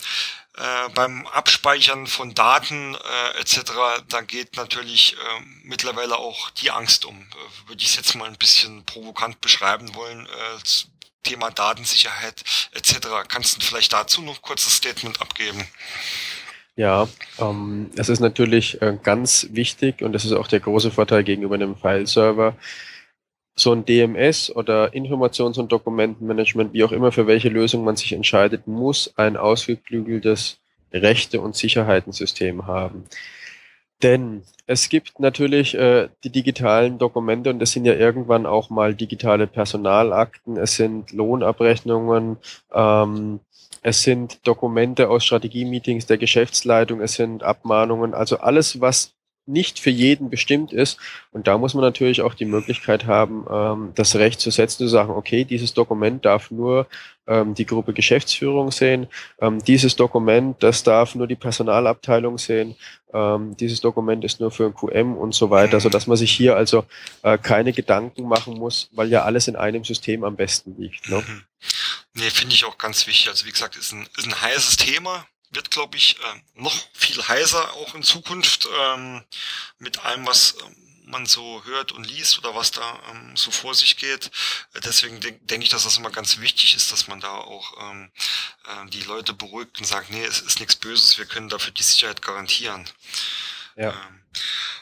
Äh, beim Abspeichern von Daten äh, etc., da geht natürlich äh, mittlerweile auch die Angst um. Äh, würde ich es jetzt mal ein bisschen provokant beschreiben wollen. Äh, Thema Datensicherheit etc. Kannst du vielleicht dazu noch ein kurzes Statement abgeben? Ja, ähm, es ist natürlich äh, ganz wichtig und das ist auch der große Vorteil gegenüber einem File-Server. So ein DMS oder Informations- und Dokumentenmanagement, wie auch immer für welche Lösung man sich entscheidet, muss ein ausgeklügeltes Rechte- und Sicherheitensystem haben. Denn es gibt natürlich äh, die digitalen Dokumente und das sind ja irgendwann auch mal digitale Personalakten, es sind Lohnabrechnungen, ähm, es sind Dokumente aus Strategie-Meetings der Geschäftsleitung, es sind Abmahnungen, also alles, was nicht für jeden bestimmt ist. Und da muss man natürlich auch die Möglichkeit haben, ähm, das Recht zu setzen, zu sagen, okay, dieses Dokument darf nur ähm, die Gruppe Geschäftsführung sehen, ähm, dieses Dokument, das darf nur die Personalabteilung sehen, ähm, dieses Dokument ist nur für ein QM und so weiter, so dass man sich hier also äh, keine Gedanken machen muss, weil ja alles in einem System am besten liegt. Ne? Mhm. Nee, finde ich auch ganz wichtig. Also wie gesagt, ist ein, ist ein heißes Thema wird, glaube ich, äh, noch viel heißer auch in Zukunft ähm, mit allem, was ähm, man so hört und liest oder was da ähm, so vor sich geht. Deswegen denke denk ich, dass das immer ganz wichtig ist, dass man da auch ähm, äh, die Leute beruhigt und sagt, nee, es ist nichts Böses, wir können dafür die Sicherheit garantieren. Ja. Ähm,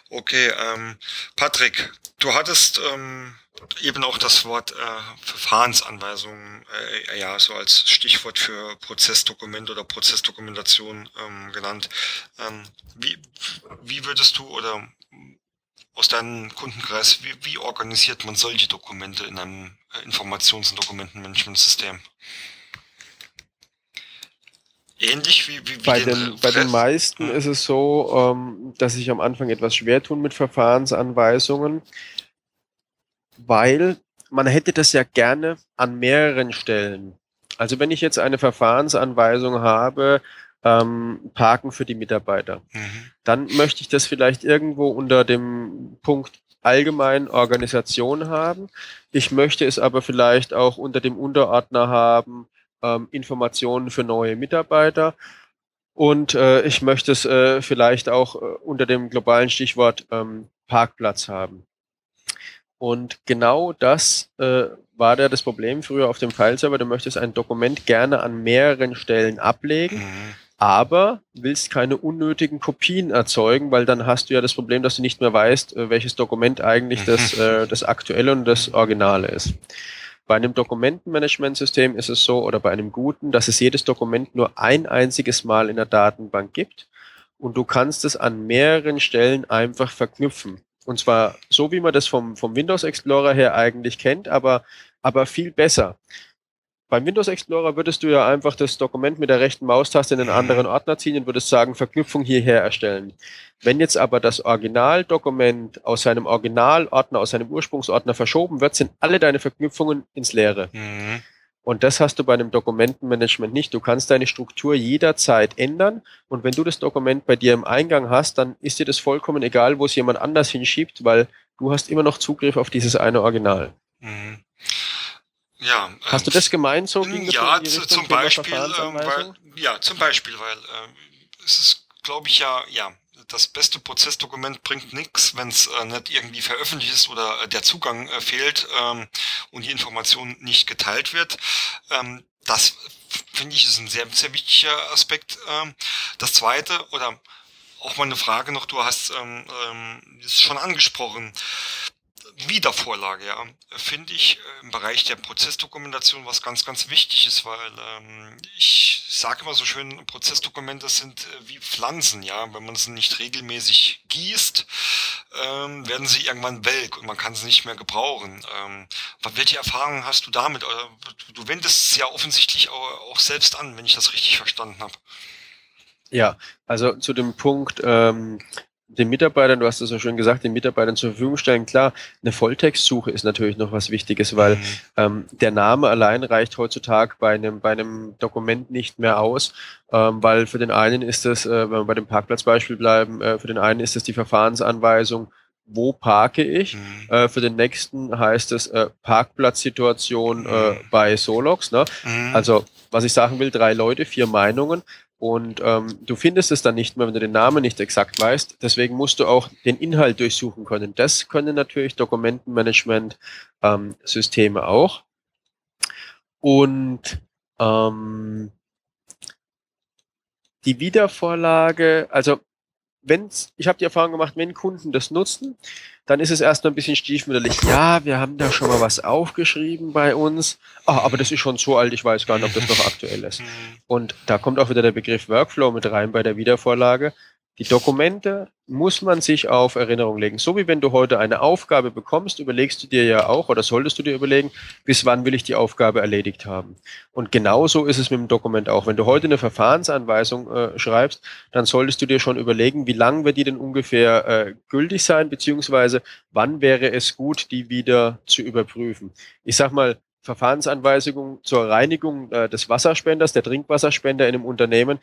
okay, ähm, Patrick, du hattest ähm, eben auch das Wort äh, Verfahrensanweisungen äh, ja so als Stichwort für Prozessdokument oder Prozessdokumentation ähm, genannt. Ähm, wie, wie würdest du oder aus deinem Kundenkreis, wie, wie organisiert man solche Dokumente in einem äh, Informations- und Dokumentenmanagementsystem? Ähnlich wie, wie, wie bei den, den bei den meisten hm. ist es so, ähm, dass sich am Anfang etwas schwer tun mit Verfahrensanweisungen weil man hätte das ja gerne an mehreren Stellen. Also wenn ich jetzt eine Verfahrensanweisung habe, ähm, Parken für die Mitarbeiter, mhm. dann möchte ich das vielleicht irgendwo unter dem Punkt allgemein Organisation haben. Ich möchte es aber vielleicht auch unter dem Unterordner haben, ähm, Informationen für neue Mitarbeiter. Und äh, ich möchte es äh, vielleicht auch äh, unter dem globalen Stichwort ähm, Parkplatz haben. Und genau das äh, war da das Problem früher auf dem File-Server. Du möchtest ein Dokument gerne an mehreren Stellen ablegen, mhm. aber willst keine unnötigen Kopien erzeugen, weil dann hast du ja das Problem, dass du nicht mehr weißt, äh, welches Dokument eigentlich das, äh, das aktuelle und das Originale ist. Bei einem Dokumentenmanagementsystem ist es so, oder bei einem guten, dass es jedes Dokument nur ein einziges Mal in der Datenbank gibt und du kannst es an mehreren Stellen einfach verknüpfen. Und zwar so, wie man das vom, vom Windows Explorer her eigentlich kennt, aber, aber viel besser. Beim Windows Explorer würdest du ja einfach das Dokument mit der rechten Maustaste in einen anderen Ordner ziehen und würdest sagen, Verknüpfung hierher erstellen. Wenn jetzt aber das Originaldokument aus seinem Originalordner, aus seinem Ursprungsordner verschoben wird, sind alle deine Verknüpfungen ins Leere. Mhm. Und das hast du bei einem Dokumentenmanagement nicht. Du kannst deine Struktur jederzeit ändern. Und wenn du das Dokument bei dir im Eingang hast, dann ist dir das vollkommen egal, wo es jemand anders hinschiebt, weil du hast immer noch Zugriff auf dieses eine Original. Mhm. Ja, hast du das gemeint so? Ja, zum Beispiel, ähm, weil, ja, zum Beispiel, weil äh, es ist, glaube ich, ja, ja, das beste Prozessdokument bringt nichts, wenn es äh, nicht irgendwie veröffentlicht ist oder äh, der Zugang äh, fehlt ähm, und die Information nicht geteilt wird. Ähm, das finde ich ist ein sehr, sehr wichtiger Aspekt. Ähm, das zweite oder auch mal eine Frage noch, du hast ähm, ähm, schon angesprochen, Wiedervorlage, ja, finde ich äh, im Bereich der Prozessdokumentation was ganz, ganz wichtig ist, weil ähm, ich sage immer so schön, Prozessdokumente sind äh, wie Pflanzen, ja, wenn man sie nicht regelmäßig gießt, ähm, werden sie irgendwann welk und man kann sie nicht mehr gebrauchen. Ähm, welche Erfahrungen hast du damit? Du wendest es ja offensichtlich auch, auch selbst an, wenn ich das richtig verstanden habe. Ja, also zu dem Punkt, ähm, den Mitarbeitern, du hast es so schön gesagt, den Mitarbeitern zur Verfügung stellen. Klar, eine Volltextsuche ist natürlich noch was Wichtiges, weil mhm. ähm, der Name allein reicht heutzutage bei einem, bei einem Dokument nicht mehr aus, ähm, weil für den einen ist es, äh, wenn wir bei dem Parkplatzbeispiel bleiben, äh, für den einen ist es die Verfahrensanweisung, wo parke ich. Mhm. Äh, für den nächsten heißt es äh, Parkplatzsituation äh, mhm. bei Solox. Ne? Mhm. Also was ich sagen will, drei Leute, vier Meinungen. Und ähm, du findest es dann nicht mehr, wenn du den Namen nicht exakt weißt. Deswegen musst du auch den Inhalt durchsuchen können. Das können natürlich Dokumentenmanagement-Systeme ähm, auch. Und ähm, die Wiedervorlage, also wenn's, ich habe die Erfahrung gemacht, wenn Kunden das nutzen, dann ist es erstmal ein bisschen stiefmütterlich. Ja, wir haben da schon mal was aufgeschrieben bei uns. Ah, aber das ist schon so alt, ich weiß gar nicht, ob das noch aktuell ist. Mhm. Und da kommt auch wieder der Begriff Workflow mit rein bei der Wiedervorlage. Die Dokumente muss man sich auf Erinnerung legen. So wie wenn du heute eine Aufgabe bekommst, überlegst du dir ja auch oder solltest du dir überlegen, bis wann will ich die Aufgabe erledigt haben. Und genauso ist es mit dem Dokument auch. Wenn du heute eine Verfahrensanweisung äh, schreibst, dann solltest du dir schon überlegen, wie lang wird die denn ungefähr äh, gültig sein, beziehungsweise wann wäre es gut, die wieder zu überprüfen. Ich sag mal, Verfahrensanweisung zur Reinigung äh, des Wasserspenders, der Trinkwasserspender in einem Unternehmen,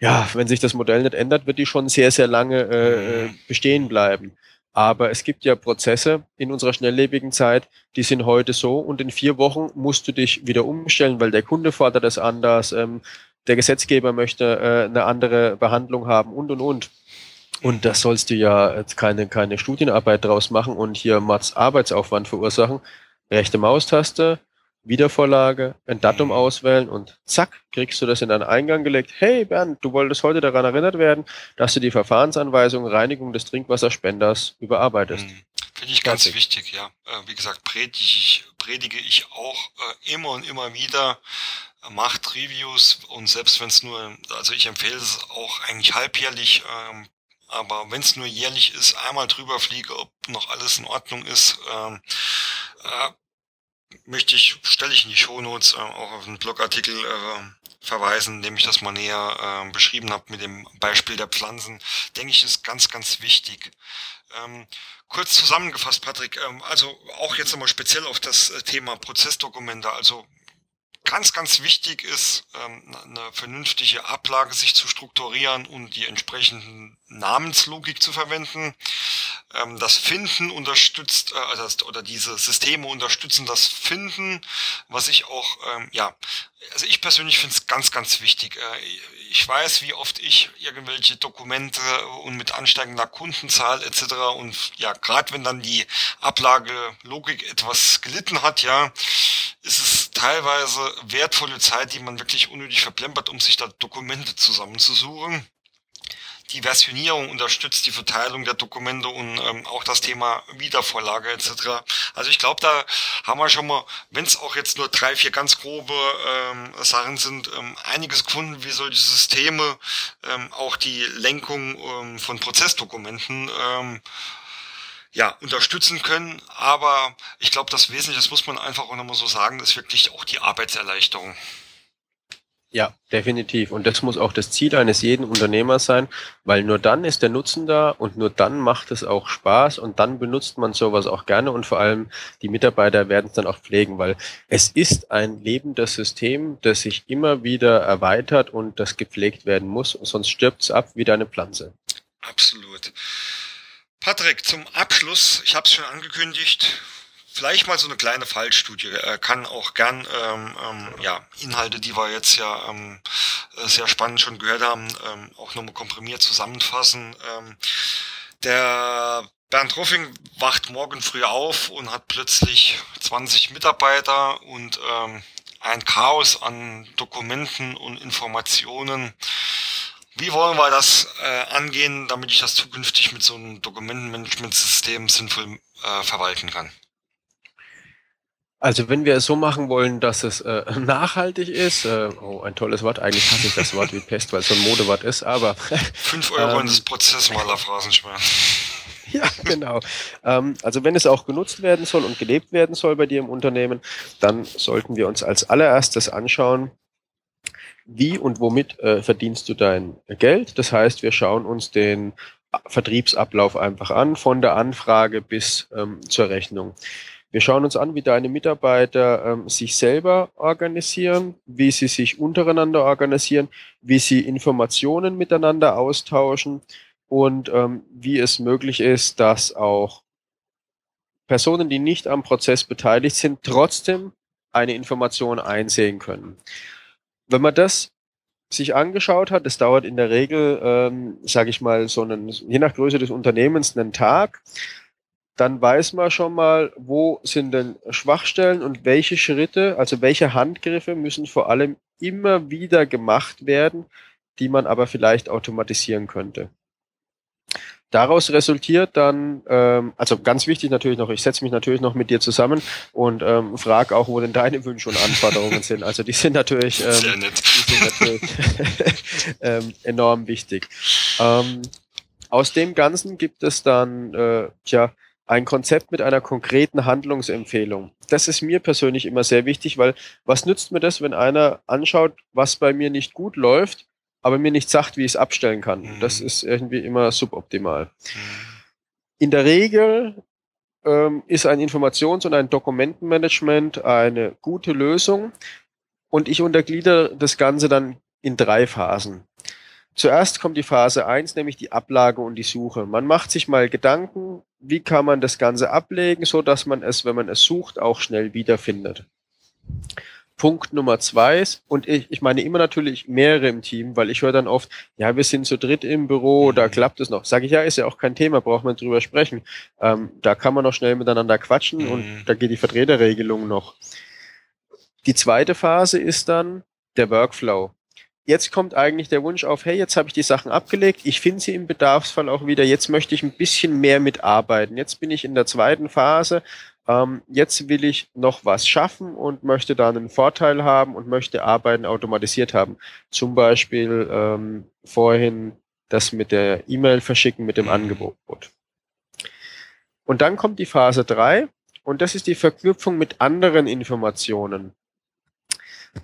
ja, wenn sich das Modell nicht ändert, wird die schon sehr, sehr lange äh, äh, bestehen bleiben. Aber es gibt ja Prozesse in unserer schnelllebigen Zeit, die sind heute so und in vier Wochen musst du dich wieder umstellen, weil der Kunde fordert es anders, ähm, der Gesetzgeber möchte äh, eine andere Behandlung haben und und und. Und da sollst du ja jetzt keine, keine Studienarbeit draus machen und hier Mats Arbeitsaufwand verursachen. Rechte Maustaste, Wiedervorlage, ein Datum mhm. auswählen und zack, kriegst du das in deinen Eingang gelegt. Hey Bernd, du wolltest heute daran erinnert werden, dass du die Verfahrensanweisung Reinigung des Trinkwasserspenders überarbeitest. Mhm. Finde ich ganz Fertig. wichtig, ja. Äh, wie gesagt, predige ich, predige ich auch äh, immer und immer wieder. Macht Reviews und selbst wenn es nur, also ich empfehle es auch eigentlich halbjährlich, ähm, aber wenn es nur jährlich ist, einmal drüber fliege, ob noch alles in Ordnung ist. Ähm, äh, möchte ich, stelle ich in die Shownotes äh, auch auf einen Blogartikel äh, verweisen, in dem ich das mal näher äh, beschrieben habe mit dem Beispiel der Pflanzen. Denke ich, ist ganz, ganz wichtig. Ähm, kurz zusammengefasst, Patrick, ähm, also auch jetzt nochmal speziell auf das äh, Thema Prozessdokumente. Also ganz, ganz wichtig ist, ähm, eine vernünftige Ablage sich zu strukturieren und die entsprechenden Namenslogik zu verwenden. Ähm, das Finden unterstützt, äh, also oder diese Systeme unterstützen das Finden, was ich auch, ähm, ja, also ich persönlich finde es ganz, ganz wichtig. Äh, ich weiß, wie oft ich irgendwelche Dokumente und mit ansteigender Kundenzahl etc. und ja, gerade wenn dann die Ablagelogik etwas gelitten hat, ja, ist es teilweise wertvolle Zeit, die man wirklich unnötig verplempert, um sich da Dokumente zusammenzusuchen die Versionierung unterstützt die Verteilung der Dokumente und ähm, auch das Thema Wiedervorlage etc. Also ich glaube, da haben wir schon mal, wenn es auch jetzt nur drei, vier ganz grobe ähm, Sachen sind, ähm, einiges gefunden, wie solche Systeme ähm, auch die Lenkung ähm, von Prozessdokumenten ähm, ja, unterstützen können. Aber ich glaube, das Wesentliche, das muss man einfach auch nochmal so sagen, ist wirklich auch die Arbeitserleichterung. Ja, definitiv. Und das muss auch das Ziel eines jeden Unternehmers sein, weil nur dann ist der Nutzen da und nur dann macht es auch Spaß und dann benutzt man sowas auch gerne und vor allem die Mitarbeiter werden es dann auch pflegen, weil es ist ein lebendes System, das sich immer wieder erweitert und das gepflegt werden muss, sonst stirbt es ab wie deine Pflanze. Absolut. Patrick, zum Abschluss, ich habe es schon angekündigt, vielleicht mal so eine kleine Fallstudie. Er kann auch gern ähm, ähm, ja, Inhalte, die wir jetzt ja ähm, äh, sehr spannend schon gehört haben, ähm, auch nochmal komprimiert zusammenfassen. Ähm, der Bernd Ruffing wacht morgen früh auf und hat plötzlich 20 Mitarbeiter und ähm, ein Chaos an Dokumenten und Informationen. Wie wollen wir das äh, angehen, damit ich das zukünftig mit so einem Dokumentenmanagementsystem sinnvoll äh, verwalten kann? Also wenn wir es so machen wollen, dass es äh, nachhaltig ist, äh, oh, ein tolles Wort, eigentlich hasse ich das Wort wie Pest, weil es so ein Modewort ist, aber... Fünf Euro ähm, in das Prozessmaler-Phrasenschwein. Ja, genau. Ähm, also wenn es auch genutzt werden soll und gelebt werden soll bei dir im Unternehmen, dann sollten wir uns als allererstes anschauen, wie und womit äh, verdienst du dein Geld. Das heißt, wir schauen uns den Vertriebsablauf einfach an, von der Anfrage bis ähm, zur Rechnung. Wir schauen uns an, wie deine Mitarbeiter ähm, sich selber organisieren, wie sie sich untereinander organisieren, wie sie Informationen miteinander austauschen und ähm, wie es möglich ist, dass auch Personen, die nicht am Prozess beteiligt sind, trotzdem eine Information einsehen können. Wenn man das sich angeschaut hat, das dauert in der Regel, ähm, sage ich mal, so einen, je nach Größe des Unternehmens einen Tag dann weiß man schon mal, wo sind denn Schwachstellen und welche Schritte, also welche Handgriffe müssen vor allem immer wieder gemacht werden, die man aber vielleicht automatisieren könnte. Daraus resultiert dann, ähm, also ganz wichtig natürlich noch, ich setze mich natürlich noch mit dir zusammen und ähm, frage auch, wo denn deine Wünsche und Anforderungen sind. Also die sind natürlich, ähm, die sind natürlich ähm, enorm wichtig. Ähm, aus dem Ganzen gibt es dann, äh, tja, ein Konzept mit einer konkreten Handlungsempfehlung. Das ist mir persönlich immer sehr wichtig, weil was nützt mir das, wenn einer anschaut, was bei mir nicht gut läuft, aber mir nicht sagt, wie ich es abstellen kann. Mhm. Das ist irgendwie immer suboptimal. Mhm. In der Regel ähm, ist ein Informations- und ein Dokumentenmanagement eine gute Lösung und ich untergliedere das Ganze dann in drei Phasen. Zuerst kommt die Phase 1, nämlich die Ablage und die Suche. Man macht sich mal Gedanken, wie kann man das Ganze ablegen, so dass man es, wenn man es sucht, auch schnell wiederfindet. Punkt Nummer zwei ist, und ich, ich meine immer natürlich mehrere im Team, weil ich höre dann oft, ja, wir sind zu dritt im Büro, da mhm. klappt es noch. Sage ich, ja, ist ja auch kein Thema, braucht man drüber sprechen. Ähm, da kann man noch schnell miteinander quatschen mhm. und da geht die Vertreterregelung noch. Die zweite Phase ist dann der Workflow jetzt kommt eigentlich der Wunsch auf, hey, jetzt habe ich die Sachen abgelegt, ich finde sie im Bedarfsfall auch wieder, jetzt möchte ich ein bisschen mehr mitarbeiten. Jetzt bin ich in der zweiten Phase, ähm, jetzt will ich noch was schaffen und möchte da einen Vorteil haben und möchte Arbeiten automatisiert haben. Zum Beispiel ähm, vorhin das mit der E-Mail verschicken mit dem Angebot. Und dann kommt die Phase drei und das ist die Verknüpfung mit anderen Informationen.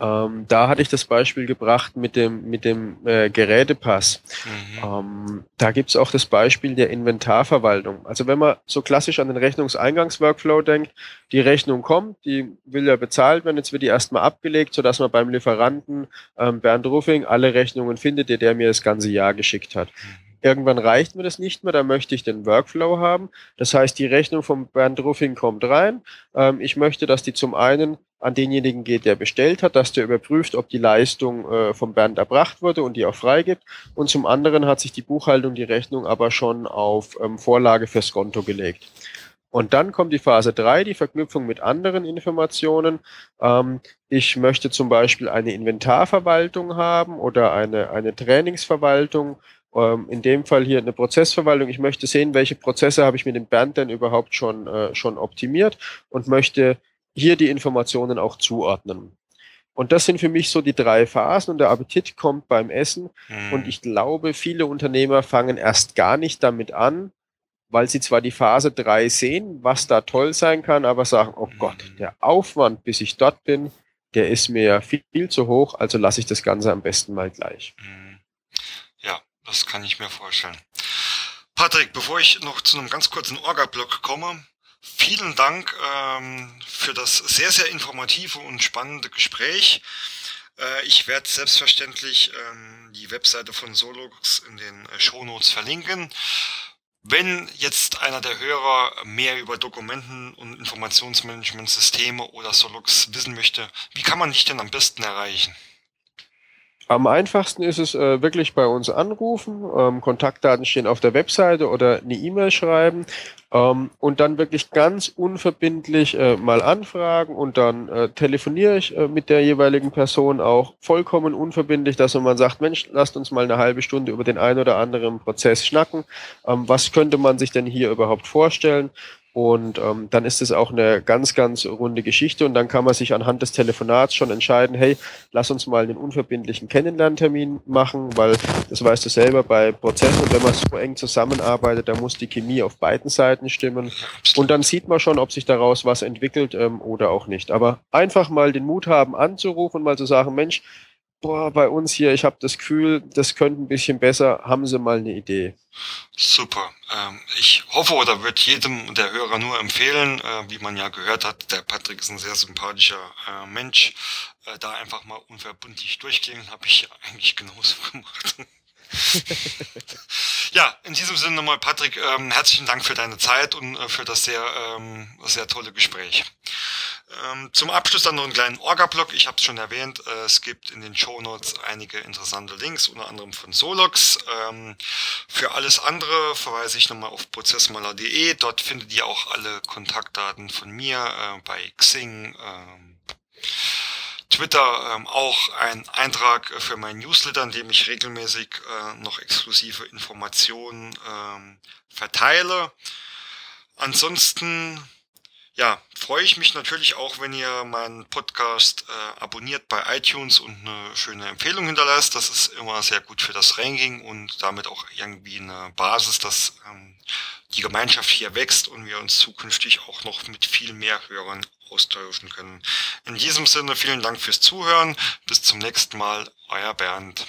Ähm, da hatte ich das Beispiel gebracht mit dem, mit dem äh, Gerätepass. Mhm. Ähm, da gibt's auch das Beispiel der Inventarverwaltung. Also wenn man so klassisch an den Rechnungseingangsworkflow denkt, die Rechnung kommt, die will ja bezahlt werden, jetzt wird die erstmal abgelegt, sodass man beim Lieferanten ähm, Bernd Ruffing alle Rechnungen findet, die der mir das ganze Jahr geschickt hat. Mhm. Irgendwann reicht mir das nicht mehr, da möchte ich den Workflow haben. Das heißt, die Rechnung vom Bernd Ruffing kommt rein. Ähm, ich möchte, dass die zum einen an denjenigen geht, der bestellt hat, dass der überprüft, ob die Leistung äh, vom Bernd erbracht wurde und die auch freigibt. Und zum anderen hat sich die Buchhaltung die Rechnung aber schon auf ähm, Vorlage fürs Konto gelegt. Und dann kommt die Phase drei, die Verknüpfung mit anderen Informationen. Ähm, ich möchte zum Beispiel eine Inventarverwaltung haben oder eine, eine Trainingsverwaltung ähm, in dem Fall hier eine Prozessverwaltung. Ich möchte sehen, welche Prozesse habe ich mit dem Bernd denn überhaupt schon, äh, schon optimiert und möchte hier die Informationen auch zuordnen. Und das sind für mich so die drei Phasen und der Appetit kommt beim Essen. Mhm. Und ich glaube, viele Unternehmer fangen erst gar nicht damit an, weil sie zwar die Phase drei sehen, was da toll sein kann, aber sagen, oh Gott, mhm. der Aufwand, bis ich dort bin, der ist mir viel, viel zu hoch, also lasse ich das Ganze am besten mal gleich. Mhm. Das kann ich mir vorstellen. Patrick, bevor ich noch zu einem ganz kurzen Orga-Block komme, vielen Dank ähm, für das sehr, sehr informative und spannende Gespräch. Äh, ich werde selbstverständlich ähm, die Webseite von Solux in den äh, Shownotes verlinken. Wenn jetzt einer der Hörer mehr über Dokumenten- und Informationsmanagementsysteme oder Solux wissen möchte, wie kann man dich denn am besten erreichen? Am einfachsten ist es äh, wirklich bei uns anrufen, ähm, Kontaktdaten stehen auf der Webseite oder eine E-Mail schreiben ähm, und dann wirklich ganz unverbindlich äh, mal anfragen und dann äh, telefoniere ich äh, mit der jeweiligen Person auch vollkommen unverbindlich, dass man sagt, Mensch, lasst uns mal eine halbe Stunde über den einen oder anderen Prozess schnacken. Ähm, was könnte man sich denn hier überhaupt vorstellen? Und ähm, dann ist es auch eine ganz, ganz runde Geschichte und dann kann man sich anhand des Telefonats schon entscheiden, hey, lass uns mal einen unverbindlichen Kennenlerntermin machen, weil das weißt du selber bei Prozessen, wenn man so eng zusammenarbeitet, da muss die Chemie auf beiden Seiten stimmen. Und dann sieht man schon, ob sich daraus was entwickelt ähm, oder auch nicht. Aber einfach mal den Mut haben, anzurufen mal zu sagen, Mensch, boah, bei uns hier, ich habe das Gefühl, das könnte ein bisschen besser, haben Sie mal eine Idee? Super. Ähm, ich hoffe oder würde jedem der Hörer nur empfehlen, äh, wie man ja gehört hat, der Patrick ist ein sehr sympathischer äh, Mensch. Äh, da einfach mal unverbundlich durchklingen, habe ich ja eigentlich genauso gemacht. ja, in diesem Sinne nochmal, Patrick, ähm, herzlichen Dank für deine Zeit und äh, für das sehr, ähm, sehr tolle Gespräch. Ähm, zum Abschluss dann noch einen kleinen Orga-Blog. Ich habe es schon erwähnt, äh, es gibt in den Show Notes einige interessante Links, unter anderem von Solox. Ähm, für alles andere verweise ich nochmal auf prozessmaler.de. Dort findet ihr auch alle Kontaktdaten von mir äh, bei Xing. Ähm, Twitter ähm, auch ein Eintrag für meinen Newsletter, in dem ich regelmäßig äh, noch exklusive Informationen ähm, verteile. Ansonsten ja, freue ich mich natürlich auch, wenn ihr meinen Podcast äh, abonniert bei iTunes und eine schöne Empfehlung hinterlasst. Das ist immer sehr gut für das Ranking und damit auch irgendwie eine Basis, dass ähm, die Gemeinschaft hier wächst und wir uns zukünftig auch noch mit viel mehr Hörern austauschen können. In diesem Sinne vielen Dank fürs Zuhören. Bis zum nächsten Mal. Euer Bernd.